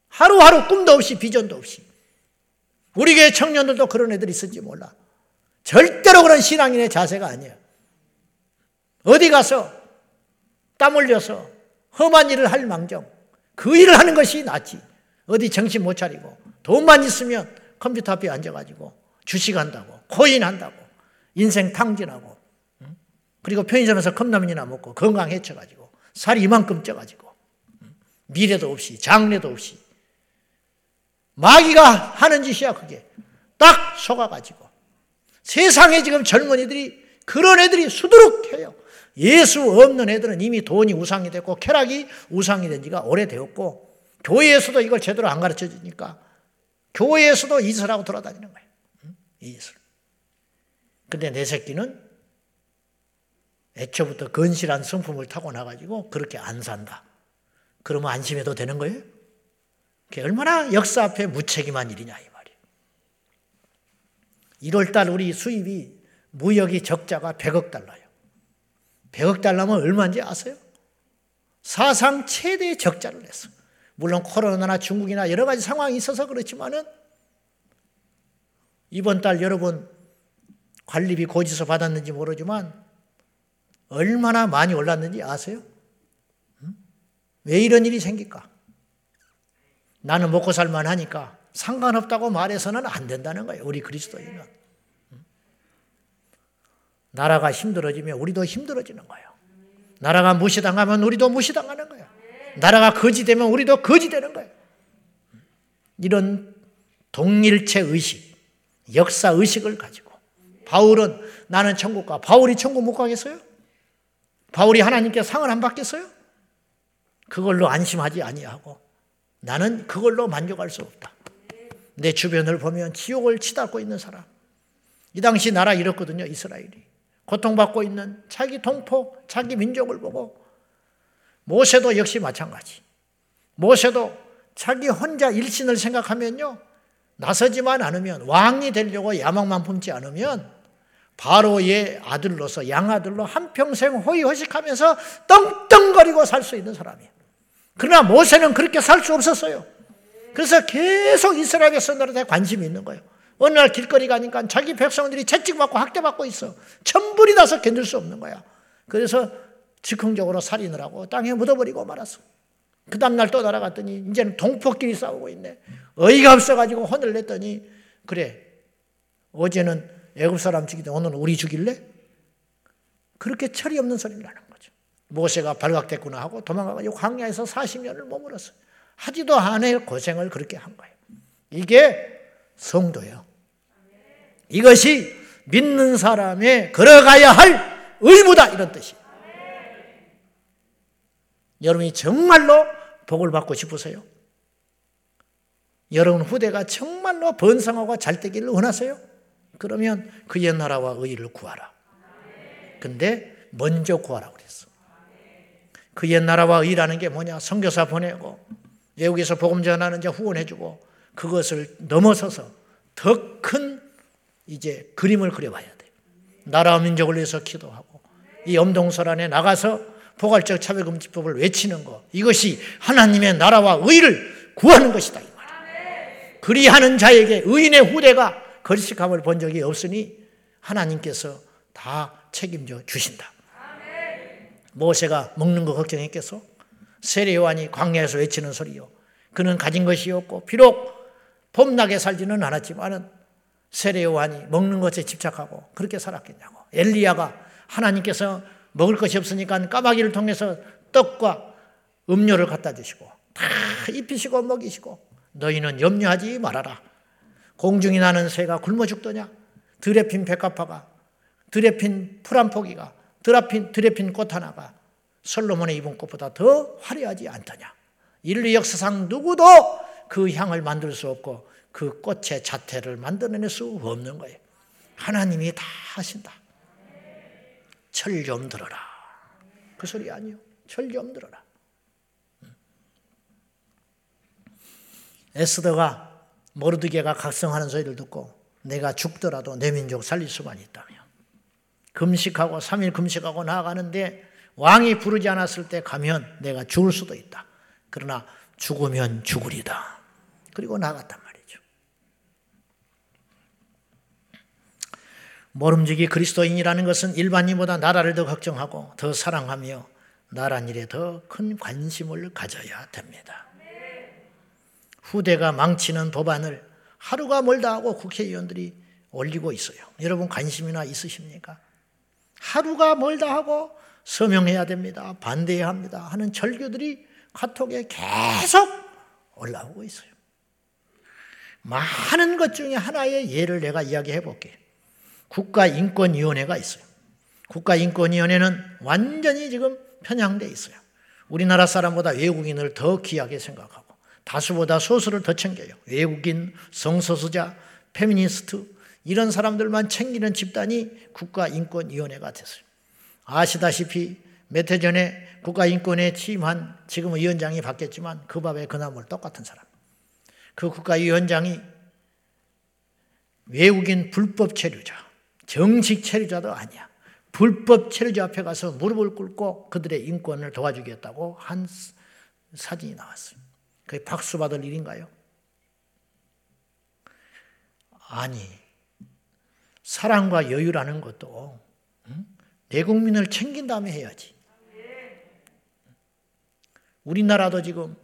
하루하루 꿈도 없이 비전도 없이. 우리 교회 청년들도 그런 애들이 있을지 몰라. 절대로 그런 신앙인의 자세가 아니야. 어디 가서 땀 흘려서 험한 일을 할 망정 그 일을 하는 것이 낫지. 어디 정신 못 차리고 돈만 있으면 컴퓨터 앞에 앉아가지고 주식한다고 코인 한다고 인생 탕진하고 그리고 편의점에서 컵라면이나 먹고 건강 해쳐가지고 살이 이만큼 쪄가지고 미래도 없이 장래도 없이 마귀가 하는 짓이야 그게 딱 속아가지고 세상에 지금 젊은이들이 그런 애들이 수두룩해요 예수 없는 애들은 이미 돈이 우상이 됐고 쾌락이 우상이 된 지가 오래되었고 교회에서도 이걸 제대로 안 가르쳐 주니까 교회에서도 이슬하고 돌아다니는 거예요. 이슬. 근데 내 새끼는 애초부터 건실한 성품을 타고 나가지고 그렇게 안 산다. 그러면 안심해도 되는 거예요? 그게 얼마나 역사 앞에 무책임한 일이냐 이 말이에요. 1월 달 우리 수입이 무역이 적자가 100억 달러예요. 100억 달러면 얼마인지 아세요? 사상 최대 적자를 냈어요. 물론 코로나나 중국이나 여러 가지 상황이 있어서 그렇지만은 이번 달 여러분 관리비 고지서 받았는지 모르지만 얼마나 많이 올랐는지 아세요? 왜 이런 일이 생길까? 나는 먹고 살만 하니까 상관없다고 말해서는 안 된다는 거예요. 우리 그리스도인은. 나라가 힘들어지면 우리도 힘들어지는 거예요. 나라가 무시당하면 우리도 무시당하는 거예요. 나라가 거지되면 우리도 거지되는 거예요. 이런 동일체 의식, 역사 의식을 가지고 바울은 나는 천국 가. 바울이 천국 못 가겠어요? 바울이 하나님께 상을 안 받겠어요? 그걸로 안심하지 아니하고 나는 그걸로 만족할 수 없다. 내 주변을 보면 지옥을 치닫고 있는 사람. 이 당시 나라 이렇거든요, 이스라엘이. 고통받고 있는 자기 동포, 자기 민족을 보고 모세도 역시 마찬가지. 모세도 자기 혼자 일신을 생각하면요. 나서지만 않으면 왕이 되려고 야망만 품지 않으면 바로의 아들로서 양아들로 한평생 호의호식하면서 떵떵거리고 살 수 있는 사람이에요. 그러나 모세는 그렇게 살 수 없었어요. 그래서 계속 이스라엘 백성들한테 관심이 있는 거예요. 어느 날 길거리 가니까 자기 백성들이 채찍받고 학대받고 있어. 천불이 나서 견딜 수 없는 거야. 그래서 즉흥적으로 살인을 하고 땅에 묻어버리고 말았어. 그 다음날 또 날아갔더니 이제는 동포끼리 싸우고 있네. 어이가 없어가지고 혼을 냈더니 그래 어제는 애굽 사람 죽이데 오늘은 우리 죽일래? 그렇게 철이 없는 소리를 하는 거죠. 모세가 발각됐구나 하고 도망가가지고 광야에서 40년을 머물었어요. 하지도 않을 고생을 그렇게 한 거예요. 이게 성도예요. 이것이 믿는 사람의 걸어가야 할 의무다 이런 뜻이에요. 여러분이 정말로 복을 받고 싶으세요? 여러분 후대가 정말로 번성하고 잘 되기를 원하세요? 그러면 그의 나라와 의를 구하라. 근데 먼저 구하라고 그랬어. 그의 나라와 의라는 게 뭐냐? 선교사 보내고 외국에서 복음 전하는 자 후원해주고 그것을 넘어서서 더 큰 이제 그림을 그려봐야 돼. 나라와 민족을 위해서 기도하고 이 엄동설 안에 나가서 포괄적 차별금지법을 외치는 것 이것이 하나님의 나라와 의를 구하는 것이다 이 말이야. 그리하는 자에게 의인의 후대가 거리식함을 본 적이 없으니 하나님께서 다 책임져 주신다. 모세가 먹는 거 걱정했겠어? 세례 요한이 광야에서 외치는 소리요. 그는 가진 것이 없고 비록 봄나게 살지는 않았지만은 세례 요한이 먹는 것에 집착하고 그렇게 살았겠냐고. 엘리야가 하나님께서 먹을 것이 없으니까 까마귀를 통해서 떡과 음료를 갖다 주시고 다 입히시고 먹이시고 너희는 염려하지 말아라. 공중이 나는 새가 굶어 죽더냐? 들에 핀 백합화가 들에 핀 풀 한 포기가 드라핀, 들에 핀꽃 하나가 솔로몬의 입은 꽃보다 더 화려하지 않더냐. 인류 역사상 누구도 그 향을 만들 수 없고 그 꽃의 자태를 만들어낼 수 없는 거예요. 하나님이 다 하신다. 철 좀 들어라. 그 소리 아니요. 철 좀 들어라. 에스더가 모르드게가 각성하는 소리를 듣고 내가 죽더라도 내 민족 살릴 수만 있다며 금식하고 3일 금식하고 나아가는데 왕이 부르지 않았을 때 가면 내가 죽을 수도 있다. 그러나 죽으면 죽으리다. 그리고 나갔단 말이죠. 모름지기 그리스도인이라는 것은 일반인보다 나라를 더 걱정하고 더 사랑하며 나란 일에 더 큰 관심을 가져야 됩니다. 후대가 망치는 법안을 하루가 멀다 하고 국회의원들이 올리고 있어요. 여러분 관심이나 있으십니까? 하루가 멀다 하고 서명해야 됩니다. 반대해야 합니다. 하는 절교들이 카톡에 계속 올라오고 있어요. 많은 것 중에 하나의 예를 내가 이야기해 볼게요. 국가인권위원회가 있어요. 국가인권위원회는 완전히 지금 편향돼 있어요. 우리나라 사람보다 외국인을 더 귀하게 생각하고 다수보다 소수를 더 챙겨요. 외국인, 성소수자, 페미니스트 이런 사람들만 챙기는 집단이 국가인권위원회가 됐어요. 아시다시피 몇 해 전에 국가인권에 취임한 지금 위원장이 바뀌었지만 그 밥에 그 나물 똑같은 사람. 그 국가위원장이 외국인 불법 체류자, 정식 체류자도 아니야. 불법 체류자 앞에 가서 무릎을 꿇고 그들의 인권을 도와주겠다고 한 사진이 나왔어요. 그게 박수 받을 일인가요? 아니, 사랑과 여유라는 것도 내 국민을 챙긴 다음에 해야지. 우리나라도 지금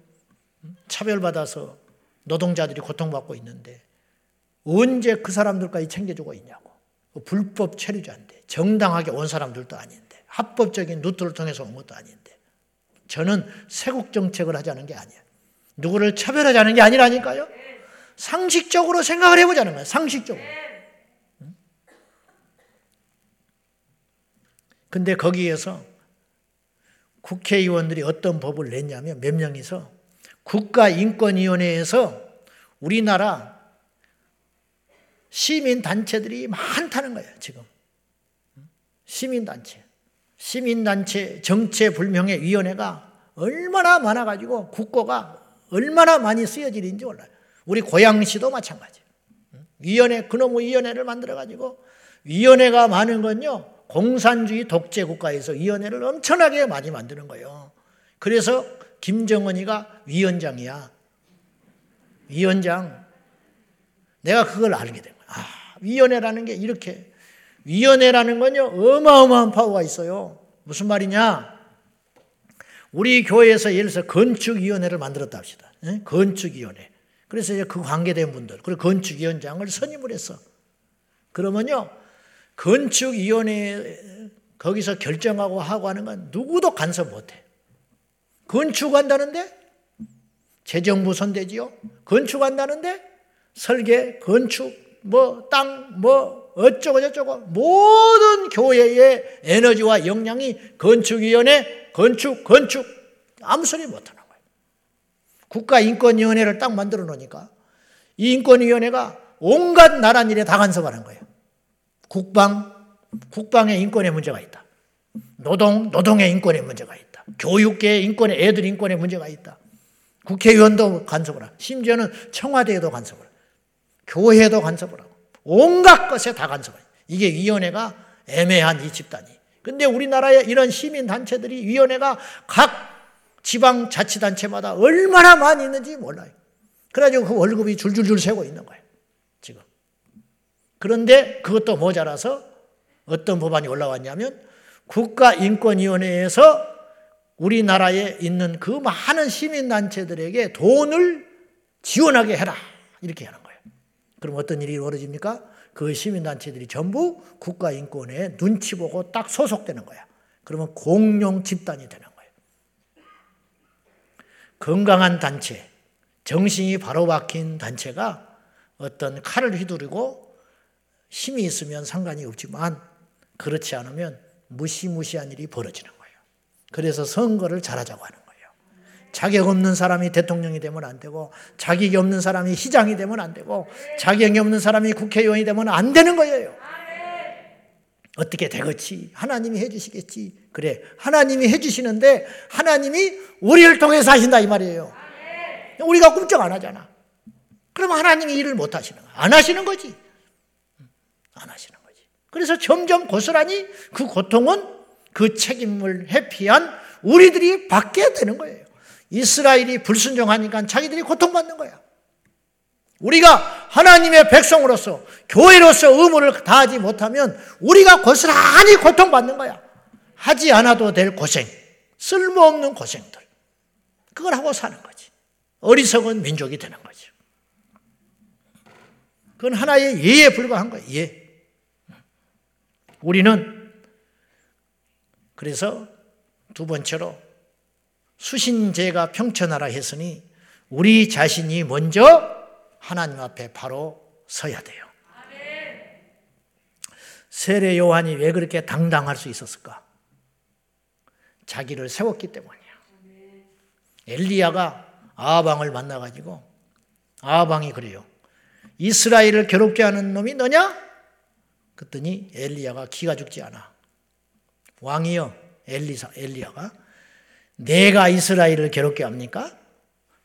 차별받아서 노동자들이 고통받고 있는데 언제 그 사람들까지 챙겨주고 있냐고. 불법 체류자인데 정당하게 온 사람들도 아닌데 합법적인 루트를 통해서 온 것도 아닌데 저는 세국 정책을 하자는 게 아니에요. 누구를 차별하자는 게 아니라니까요. 상식적으로 생각을 해보자는 거예요. 상식적으로. 근데 거기에서 국회의원들이 어떤 법을 냈냐면 몇 명이서 국가인권위원회에서 우리나라 시민단체들이 많다는 거예요, 지금. 시민단체. 시민단체 정체불명의 위원회가 얼마나 많아가지고 국고가 얼마나 많이 쓰여지는지 몰라요. 우리 고양시도 마찬가지. 위원회, 그놈의 위원회를 만들어가지고 위원회가 많은 건요, 공산주의 독재 국가에서 위원회를 엄청나게 많이 만드는 거예요. 그래서 김정은이가 위원장이야. 위원장. 내가 그걸 알게 된 거야. 아, 위원회라는 게 이렇게. 위원회라는 건요, 어마어마한 파워가 있어요. 무슨 말이냐? 우리 교회에서 예를 들어서 건축위원회를 만들었다 합시다. 네? 건축위원회. 그래서 이제 그 관계된 분들, 그리고 건축위원장을 선임을 했어. 그러면요, 건축위원회 거기서 결정하고 하고 하는 건 누구도 간섭 못해. 건축한다는데 재정부 손대지요. 건축한다는데 설계, 건축, 뭐 땅, 뭐 어쩌고 저쩌고 모든 교회의 에너지와 역량이 건축위원회, 건축, 건축 아무 소리 못하는 거예요. 국가인권위원회를 딱 만들어 놓으니까 이 인권위원회가 온갖 나란 일에 다 간섭하는 거예요. 국방, 국방에 인권의 문제가 있다. 노동, 노동의 인권에 문제가 있다. 교육계의 인권에, 애들 인권에 문제가 있다. 국회의원도 간섭을 하고, 심지어는 청와대에도 간섭을 하고, 교회도 간섭을 하고, 온갖 것에 다 간섭을 해요. 이게 위원회가 애매한 이 집단이. 근데 우리나라의 이런 시민단체들이 위원회가 각 지방자치단체마다 얼마나 많이 있는지 몰라요. 그래가지고 그 월급이 줄줄줄 세고 있는 거예요. 그런데 그것도 모자라서 어떤 법안이 올라왔냐면 국가인권위원회에서 우리나라에 있는 그 많은 시민단체들에게 돈을 지원하게 해라. 이렇게 하는 거예요. 그럼 어떤 일이 벌어집니까? 그 시민단체들이 전부 국가인권에 눈치 보고 딱 소속되는 거야. 그러면 공룡 집단이 되는 거예요. 건강한 단체, 정신이 바로 박힌 단체가 어떤 칼을 휘두르고 힘이 있으면 상관이 없지만 그렇지 않으면 무시무시한 일이 벌어지는 거예요. 그래서 선거를 잘하자고 하는 거예요. 자격 없는 사람이 대통령이 되면 안 되고 자격이 없는 사람이 시장이 되면 안 되고 자격이 없는 사람이 국회의원이 되면 안 되는 거예요. 어떻게 되겠지? 하나님이 해주시겠지. 그래, 하나님이 해주시는데 하나님이 우리를 통해서 하신다 이 말이에요. 우리가 꿈쩍 안 하잖아. 그러면 하나님이 일을 못 하시는 거야. 안 하시는 거지. 안 하시는 거지. 그래서 점점 고스란히 그 고통은 그 책임을 회피한 우리들이 받게 되는 거예요. 이스라엘이 불순종하니까 자기들이 고통받는 거야. 우리가 하나님의 백성으로서 교회로서 의무를 다하지 못하면 우리가 고스란히 고통받는 거야. 하지 않아도 될 고생, 쓸모없는 고생들. 그걸 하고 사는 거지. 어리석은 민족이 되는 거죠. 그건 하나의 예에 불과한 거예요. 예. 우리는 그래서 두 번째로 수신제가 평천하라 했으니 우리 자신이 먼저 하나님 앞에 바로 서야 돼요. 세례 요한이 왜 그렇게 당당할 수 있었을까? 자기를 세웠기 때문이야. 엘리야가 아방을 만나가지고 아방이 그래요. 이스라엘을 괴롭게 하는 놈이 너냐? 그랬더니 엘리야가 기가 죽지 않아. 왕이요, 엘리사, 엘리야가 내가 이스라엘을 괴롭게 합니까?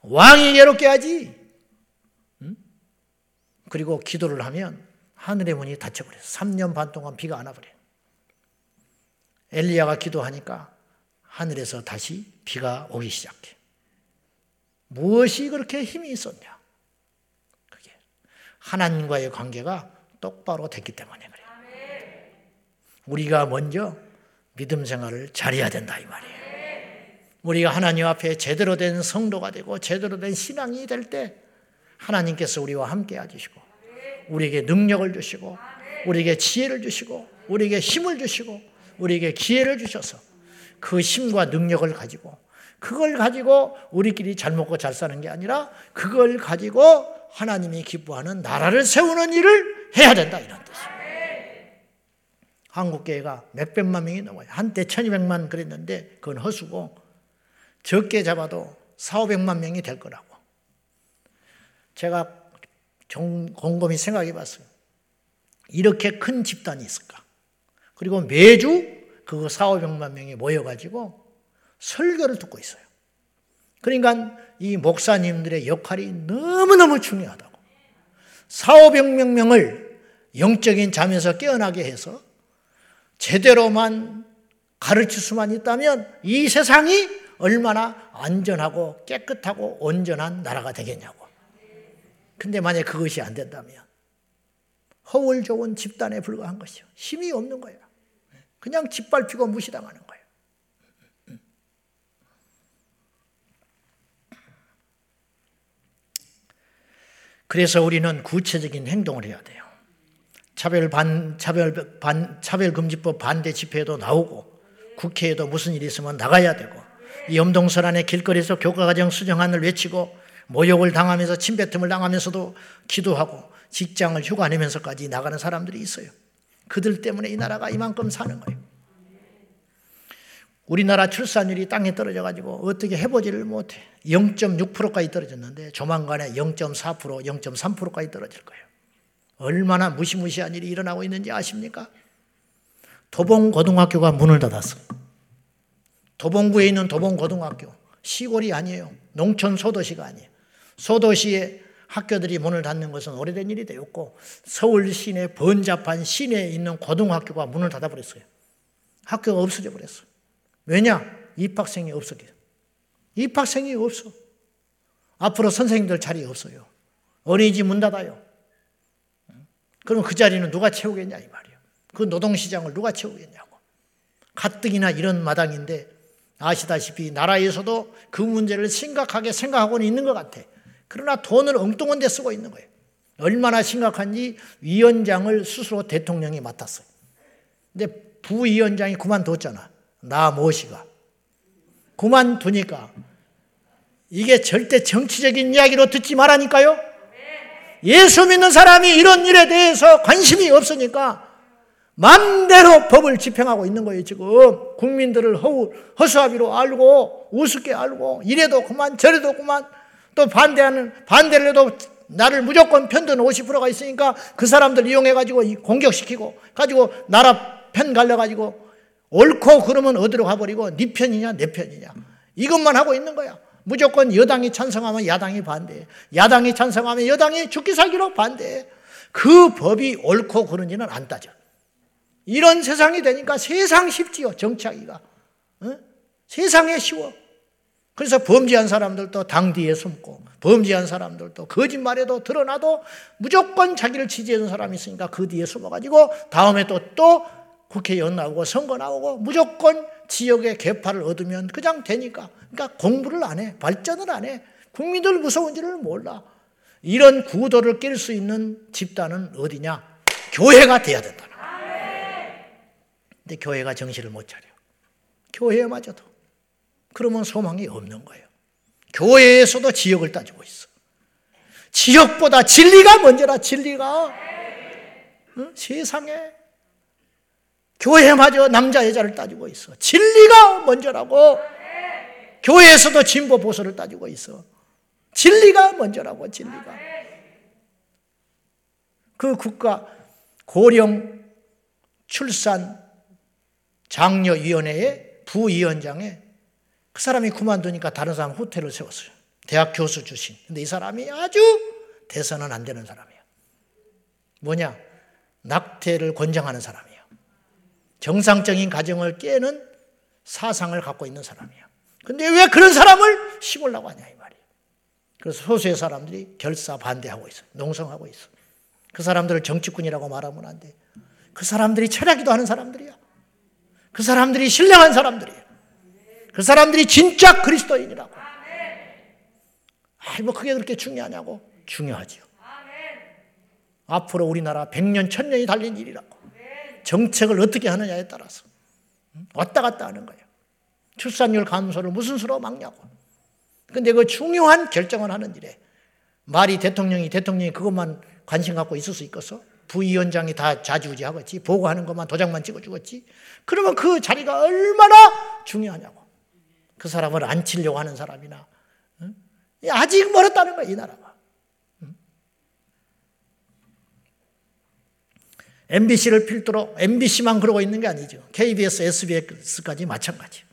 왕이 괴롭게 하지. 응? 그리고 기도를 하면 하늘의 문이 닫혀버려요. 3년 반 동안 비가 안 와버려요. 엘리야가 기도하니까 하늘에서 다시 비가 오기 시작해. 무엇이 그렇게 힘이 있었냐? 그게 하나님과의 관계가 똑바로 됐기 때문에. 우리가 먼저 믿음 생활을 잘해야 된다 이 말이에요. 우리가 하나님 앞에 제대로 된 성도가 되고 제대로 된 신앙이 될 때 하나님께서 우리와 함께 해주시고 우리에게 능력을 주시고 우리에게 지혜를 주시고 우리에게 힘을 주시고 우리에게 기회를 주셔서 그 힘과 능력을 가지고 그걸 가지고 우리끼리 잘 먹고 잘 사는 게 아니라 그걸 가지고 하나님이 기뻐하는 나라를 세우는 일을 해야 된다 이런 뜻이에요. 한국교회가 몇백만 명이 넘어요. 한때 천이백만 그랬는데 그건 허수고 적게 잡아도 사오백만 명이 될 거라고. 제가 곰곰이 생각해 봤어요. 이렇게 큰 집단이 있을까? 그리고 매주 그 사오백만 명이 모여가지고 설교를 듣고 있어요. 그러니까 이 목사님들의 역할이 너무너무 중요하다고. 4, 500명 명을 영적인 잠에서 깨어나게 해서 제대로만 가르칠 수만 있다면 이 세상이 얼마나 안전하고 깨끗하고 온전한 나라가 되겠냐고. 근데 만약 그것이 안 된다면 허울 좋은 집단에 불과한 것이요. 힘이 없는 거예요. 그냥 짓밟히고 무시당하는 거예요. 그래서 우리는 구체적인 행동을 해야 돼요. 차별 반, 차별 반, 차별 금지법 반대 집회에도 나오고 국회에도 무슨 일이 있으면 나가야 되고 이 염동설 안에 길거리에서 교과과정 수정안을 외치고 모욕을 당하면서 침뱉음을 당하면서도 기도하고 직장을 휴가 내면서까지 나가는 사람들이 있어요. 그들 때문에 이 나라가 이만큼 사는 거예요. 우리나라 출산율이 땅에 떨어져 가지고 어떻게 해보지를 못해. 0.6%까지 떨어졌는데 조만간에 0.4%, 0.3%까지 떨어질 거예요. 얼마나 무시무시한 일이 일어나고 있는지 아십니까? 도봉 고등학교가 문을 닫았어. 도봉구에 있는 도봉 고등학교. 시골이 아니에요. 농촌 소도시가 아니에요. 소도시에 학교들이 문을 닫는 것은 오래된 일이 되었고 서울 시내 번잡한 시내에 있는 고등학교가 문을 닫아버렸어요. 학교가 없어져 버렸어. 왜냐? 입학생이 없었기. 입학생이 없어. 앞으로 선생님들 자리 없어요. 어린이집 문 닫아요. 그럼 그 자리는 누가 채우겠냐 이 말이에요. 그 노동시장을 누가 채우겠냐고. 가뜩이나 이런 마당인데 아시다시피 나라에서도 그 문제를 심각하게 생각하고는 있는 것 같아. 그러나 돈을 엉뚱한 데 쓰고 있는 거예요. 얼마나 심각한지 위원장을 스스로 대통령이 맡았어요. 근데 부위원장이 그만뒀잖아. 나 모시가. 그만두니까 이게 절대 정치적인 이야기로 듣지 말라니까요. 예수 믿는 사람이 이런 일에 대해서 관심이 없으니까 맘대로 법을 집행하고 있는 거예요, 지금. 국민들을 허, 허수아비로 알고, 우습게 알고, 이래도 그만, 저래도 그만, 또 반대하는, 반대를 해도 나를 무조건 편드는 50%가 있으니까 그 사람들 이용해가지고 공격시키고, 가지고 나라 편 갈려가지고, 옳고 그러면 어디로 가버리고, 네 편이냐, 내 편이냐. 이것만 하고 있는 거야. 무조건 여당이 찬성하면 야당이 반대해. 야당이 찬성하면 여당이 죽기 살기로 반대해. 그 법이 옳고 그런지는 안 따져. 이런 세상이 되니까 세상 쉽지요, 정치하기가. 어? 세상에 쉬워. 그래서 범죄한 사람들도 당 뒤에 숨고, 범죄한 사람들도 거짓말에도 드러나도 무조건 자기를 지지하는 사람이 있으니까 그 뒤에 숨어가지고 다음에 또, 또 국회의원 나오고 선거 나오고 무조건 지역의 개파를 얻으면 그냥 되니까. 그러니까 공부를 안 해. 발전을 안 해. 국민들 무서운지를 몰라. 이런 구도를 깰수 있는 집단은 어디냐? 교회가 돼야 된다. 근데 교회가 정신을 못 차려. 교회마저도. 그러면 소망이 없는 거예요. 교회에서도 지역을 따지고 있어. 지역보다 진리가 먼저라, 진리가. 응? 세상에. 교회마저 남자, 여자를 따지고 있어. 진리가 먼저라고. 교회에서도 진보, 보수를 따지고 있어. 진리가 먼저라고, 진리가. 그 국가 고령 출산 장려위원회의 부위원장에 그 사람이 그만두니까 다른 사람 호텔을 세웠어요. 대학 교수 출신. 근데 이 사람이 아주 대선은 안 되는 사람이야. 뭐냐? 낙태를 권장하는 사람이야. 정상적인 가정을 깨는 사상을 갖고 있는 사람이야. 근데 왜 그런 사람을 씹으려고 하냐, 이 말이야. 그래서 소수의 사람들이 결사 반대하고 있어. 농성하고 있어. 그 사람들을 정치꾼이라고 말하면 안 돼. 그 사람들이 철학기도 하는 사람들이야. 그 사람들이 신령한 사람들이에요. 그 사람들이 진짜 그리스도인이라고. 아이, 뭐 그게 그렇게 중요하냐고? 중요하지요. 앞으로 우리나라 100년, 1000년이 달린 일이라고. 정책을 어떻게 하느냐에 따라서. 왔다 갔다 하는 거예요. 출산율 감소를 무슨 수로 막냐고. 근데 그 중요한 결정을 하는 일에 말이 대통령이 대통령이 그것만 관심 갖고 있을 수 있겠어? 부위원장이 다 자주지하겠지. 보고하는 것만 도장만 찍어주겠지. 그러면 그 자리가 얼마나 중요하냐고. 그 사람을 안 치려고 하는 사람이나. 응? 아직 멀었다는 거야, 이 나라가. 응? MBC를 필두로 MBC만 그러고 있는 게 아니죠. KBS, SBS까지 마찬가지.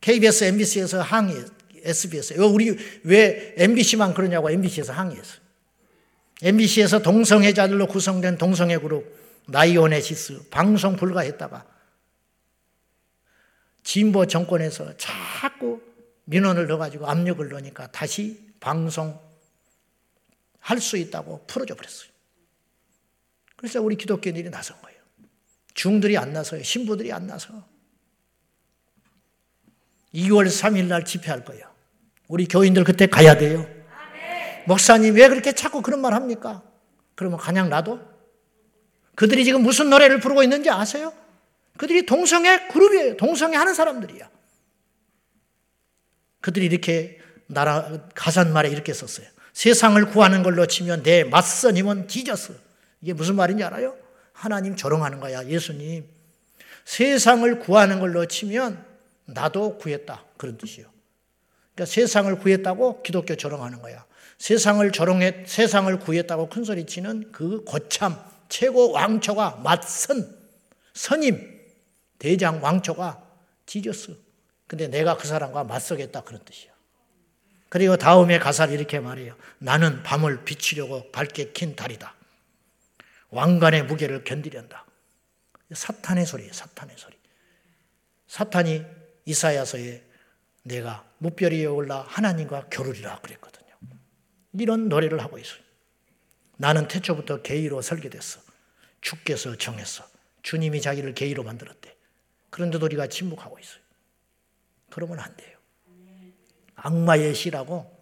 KBS, MBC에서 항의, SBS. 우리 왜 MBC만 그러냐고 MBC에서 항의했어. MBC에서 동성애자들로 구성된 동성애 그룹 나이오네시스 방송 불가했다가 진보 정권에서 자꾸 민원을 넣어가지고 압력을 넣으니까 다시 방송 할 수 있다고 풀어줘 버렸어요. 그래서 우리 기독교인들이 나선 거예요. 중들이 안 나서요. 신부들이 안 나서. 2월 3일 날 집회할 거예요. 우리 교인들 그때 가야 돼요. 목사님 왜 그렇게 자꾸 그런 말 합니까? 그러면 그냥 놔둬? 그들이 지금 무슨 노래를 부르고 있는지 아세요? 그들이 동성애 그룹이에요. 동성애 하는 사람들이야. 그들이 이렇게 나라 가산말에 이렇게 썼어요. 세상을 구하는 걸로 치면 내 맞선 힘은 뒤졌어. 이게 무슨 말인지 알아요? 하나님 조롱하는 거야. 예수님. 세상을 구하는 걸로 치면 나도 구했다. 그런 뜻이요. 그러니까 세상을 구했다고 기독교 조롱하는 거야. 세상을 조롱해 세상을 구했다고 큰 소리 치는 그 고참 최고 왕초가 맞선 선임 대장 왕초가 지저스 근데 내가 그 사람과 맞서겠다 그런 뜻이야. 그리고 다음에 가사를 이렇게 말해요. 나는 밤을 비추려고 밝게 킨 달이다. 왕관의 무게를 견디련다. 사탄의 소리예요. 사탄의 소리. 사탄이 이사야서에 내가 무별 위에 올라 하나님과 겨루리라 그랬거든요. 이런 노래를 하고 있어요. 나는 태초부터 개의로 설계됐어. 주께서 정했어. 주님이 자기를 개의로 만들었대. 그런데도 우리가 침묵하고 있어요. 그러면 안 돼요. 악마의 시라고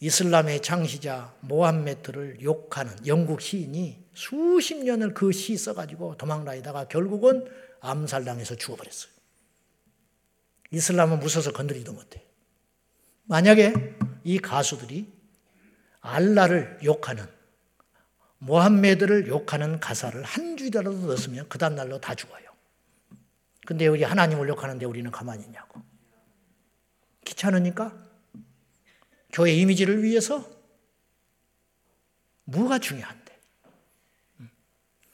이슬람의 창시자 모함메트를 욕하는 영국 시인이 수십 년을 그 시 써가지고 도망다니다가 결국은 암살당해서 죽어버렸어요. 이슬람은 무서워서 건드리도 못해. 만약에 이 가수들이 알라를 욕하는 모함메드를 욕하는 가사를 한 줄이라도 넣었으면 그 다음날로 다 죽어요. 근데 우리 하나님을 욕하는데 우리는 가만히 있냐고. 귀찮으니까 교회 이미지를 위해서 뭐가 중요한데?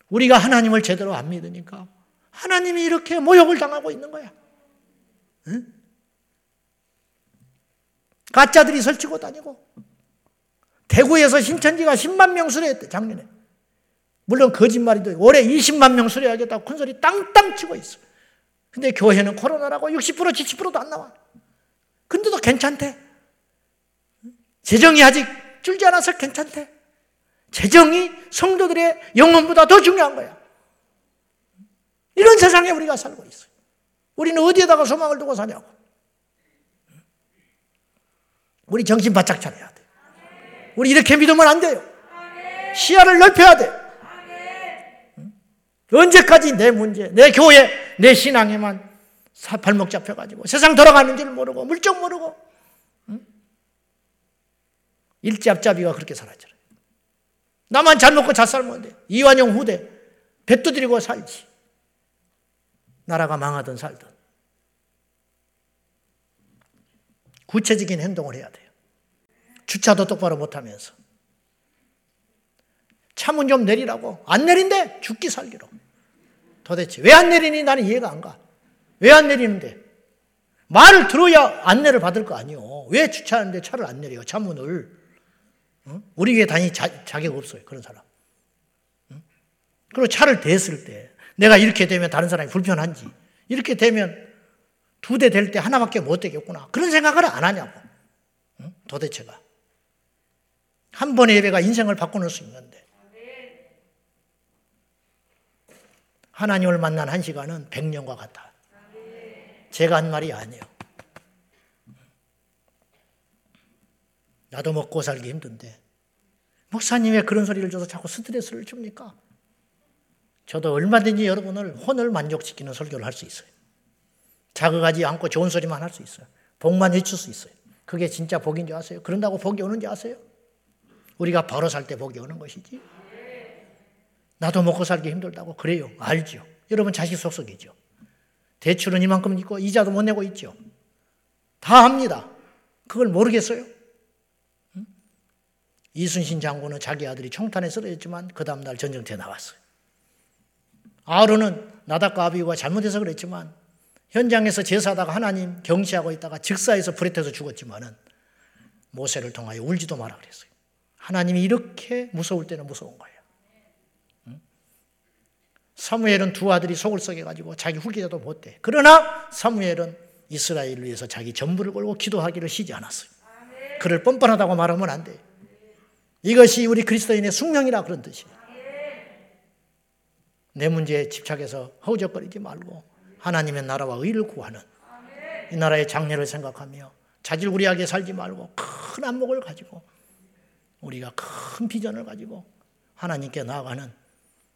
우리가 하나님을 제대로 안 믿으니까 하나님이 이렇게 모욕을 당하고 있는 거야. 응? 가짜들이 설치고 다니고 대구에서 신천지가 10만 명 수료했대 작년에. 물론 거짓말이도 올해 20만 명 수료하겠다고 큰 소리 땅땅 치고 있어. 근데 교회는 코로나라고 60% 70%도 안 나와. 근데도 괜찮대. 재정이 아직 줄지 않아서 괜찮대. 재정이 성도들의 영혼보다 더 중요한 거야. 이런 세상에 우리가 살고 있어요. 우리는 어디에다가 소망을 두고 사냐고. 우리 정신 바짝 차려야 돼. 우리 이렇게 믿으면 안 돼요. 시야를 넓혀야 돼. 언제까지 내 문제, 내 교회, 내 신앙에만 발목 잡혀가지고 세상 돌아가는 줄 모르고 물정 모르고 일잡잡이가 그렇게 살았잖아. 나만 잘 먹고 잘 살면 돼. 이완용 후대 배 두드리고 살지. 나라가 망하든 살든. 구체적인 행동을 해야 돼요. 주차도 똑바로 못하면서. 차문 좀 내리라고. 안 내린대. 죽기 살기로. 도대체 왜 안 내리니 나는 이해가 안 가. 왜 안 내리는데? 말을 들어야 안내를 받을 거 아니요. 왜 주차하는데 차를 안 내려요? 차문을. 응? 우리 교회 다니 자, 자격 없어요. 그런 사람. 응? 그리고 차를 댔을 때 내가 이렇게 되면 다른 사람이 불편한지 이렇게 되면 두 대 될 때 하나밖에 못 되겠구나. 그런 생각을 안 하냐고. 응? 도대체가. 한 번의 예배가 인생을 바꿔놓을 수 있는데. 하나님을 만난 한 시간은 백년과 같다. 제가 한 말이 아니에요. 나도 먹고 살기 힘든데 목사님 왜 그런 소리를 줘서 자꾸 스트레스를 줍니까? 저도 얼마든지 여러분을 혼을 만족시키는 설교를 할 수 있어요. 자극하지 않고 좋은 소리만 할 수 있어요. 복만 해줄 수 있어요. 그게 진짜 복인 줄 아세요? 그런다고 복이 오는 줄 아세요? 우리가 바로 살 때 복이 오는 것이지. 나도 먹고 살기 힘들다고 그래요. 알죠. 여러분 자식 속속이죠. 대출은 이만큼 있고 이자도 못 내고 있죠. 다 합니다. 그걸 모르겠어요? 응? 이순신 장군은 자기 아들이 총탄에 쓰러졌지만 그 다음날 전쟁터에 나왔어요. 아론은 나답과 아비가 잘못해서 그랬지만 현장에서 제사하다가 하나님 경시하고 있다가 즉사에서 불에 태서 죽었지만은 모세를 통하여 울지도 마라 그랬어요. 하나님이 이렇게 무서울 때는 무서운 거예요. 사무엘은 두 아들이 속을 썩여가지고 자기 후계자도 못돼. 그러나 사무엘은 이스라엘을 위해서 자기 전부를 걸고 기도하기를 쉬지 않았어요. 그를 뻔뻔하다고 말하면 안 돼. 이것이 우리 그리스도인의 숙명이라 그런 뜻이에요. 내 문제에 집착해서 허우적거리지 말고 하나님의 나라와 의를 구하는 이 나라의 장래를 생각하며 자질구리하게 살지 말고 큰 안목을 가지고 우리가 큰 비전을 가지고 하나님께 나아가는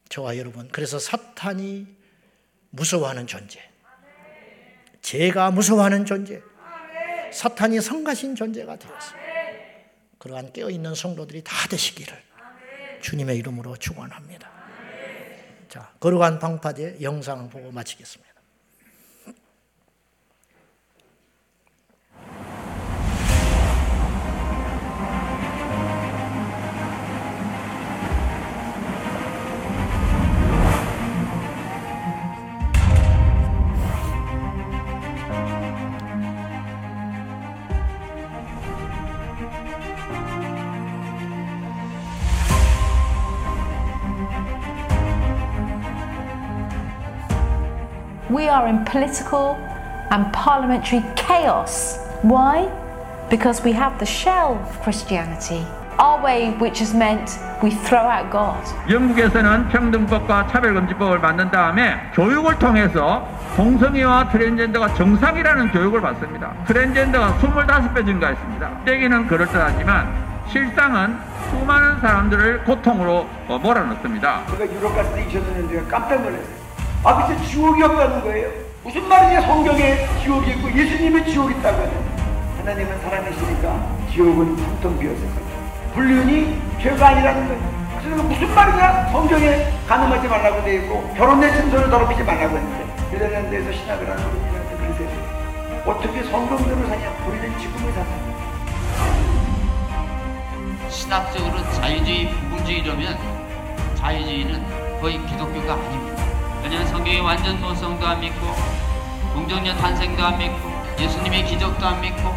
저와 여러분. 그래서 사탄이 무서워하는 존재. 제가 무서워하는 존재. 사탄이 성가신 존재가 되었습니다. 그러한 깨어있는 성도들이 다 되시기를 주님의 이름으로 축원합니다. 자, 거룩한 방파제 영상을 보고 마치겠습니다. We are in political and parliamentary chaos. Why? Because we have the shell of Christianity. Our way, which has meant we throw out God. 영국에서는 평등법과 차별금지법을 만든 다음에 교육을 통해서 동성애와 트랜스젠더가 정상이라는 교육을 받습니다. 트랜스젠더가 25배 증가했습니다. 때기는 그럴듯하지만 실상은 수많은 사람들을 고통으로 어, 몰아넣습니다. 제가 유럽 갔을 때 2000년도에 깜짝 놀랐어요. 아, 밑에 지옥이 없다는 거예요. 무슨 말이냐, 성경에 지옥이 있고 예수님의 지옥이 있다고요. 하나님은 사랑이시니까 지옥은 텅텅 비었어요. 불륜이 죄가 아니라는 거예요. 그래서 무슨 말이냐, 성경에 가늠하지 말라고 돼 있고 결혼의 증서를 더럽히지 말라고 했는데 네덜란드에서 신학을 하는 분들한테 그러세요. 어떻게 성경대로 사냐? 우리는 지금을 산다. 신학적으로 자유주의 부분주의라면 자유주의는 거의 기독교가 아닙니다. 왜냐하면 성경에 완전 노성도 안 믿고 공정년 탄생도 안 믿고 예수님의 기적도 안 믿고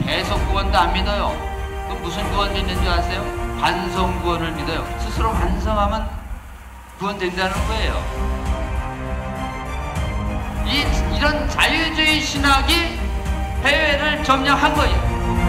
계속 구원도 안 믿어요. 그럼 무슨 구원 믿는 줄 아세요? 반성 구원을 믿어요. 스스로 반성하면 구원된다는 거예요. 이, 이런 자유주의 신학이 해외를 점령한 거예요.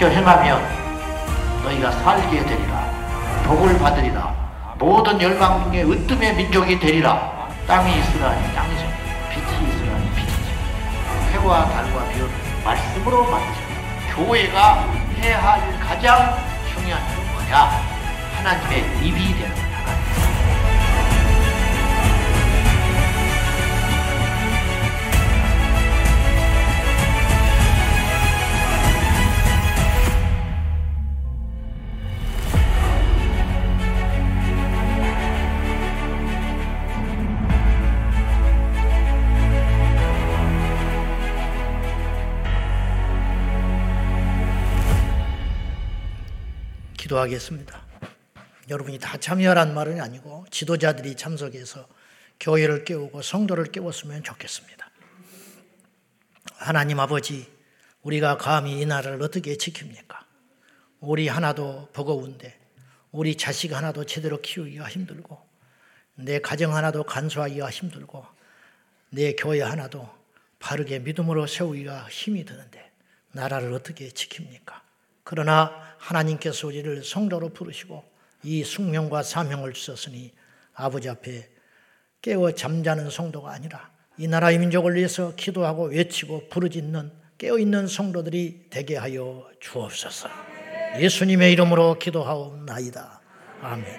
지켜 행하면 너희가 살게 되리라. 복을 받으리라. 모든 열방 중에 으뜸의 민족이 되리라. 땅이 있으라니 땅이죠. 빛이 있으라니 빛이죠. 해와 달과 비를 말씀으로 만드십니다 교회가 해야 할 가장 중요한 일은 뭐냐? 하나님의 입이 되는 기도하겠습니다. 여러분이 다 참여하란 말은 아니고 지도자들이 참석해서 교회를 깨우고 성도를 깨웠으면 좋겠습니다. 하나님 아버지, 우리가 감히 이 나라를 어떻게 지킵니까? 우리 하나도 버거운데, 우리 자식 하나도 제대로 키우기가 힘들고, 내 가정 하나도 간소하기가 힘들고, 내 교회 하나도 바르게 믿음으로 세우기가 힘이 드는데, 나라를 어떻게 지킵니까? 그러나 하나님께서 우리를 성도로 부르시고 이 숙명과 사명을 주셨으니 아버지 앞에 깨어 잠자는 성도가 아니라 이 나라의 민족을 위해서 기도하고 외치고 부르짖는 깨어있는 성도들이 되게 하여 주옵소서. 예수님의 이름으로 기도하옵나이다. 아멘.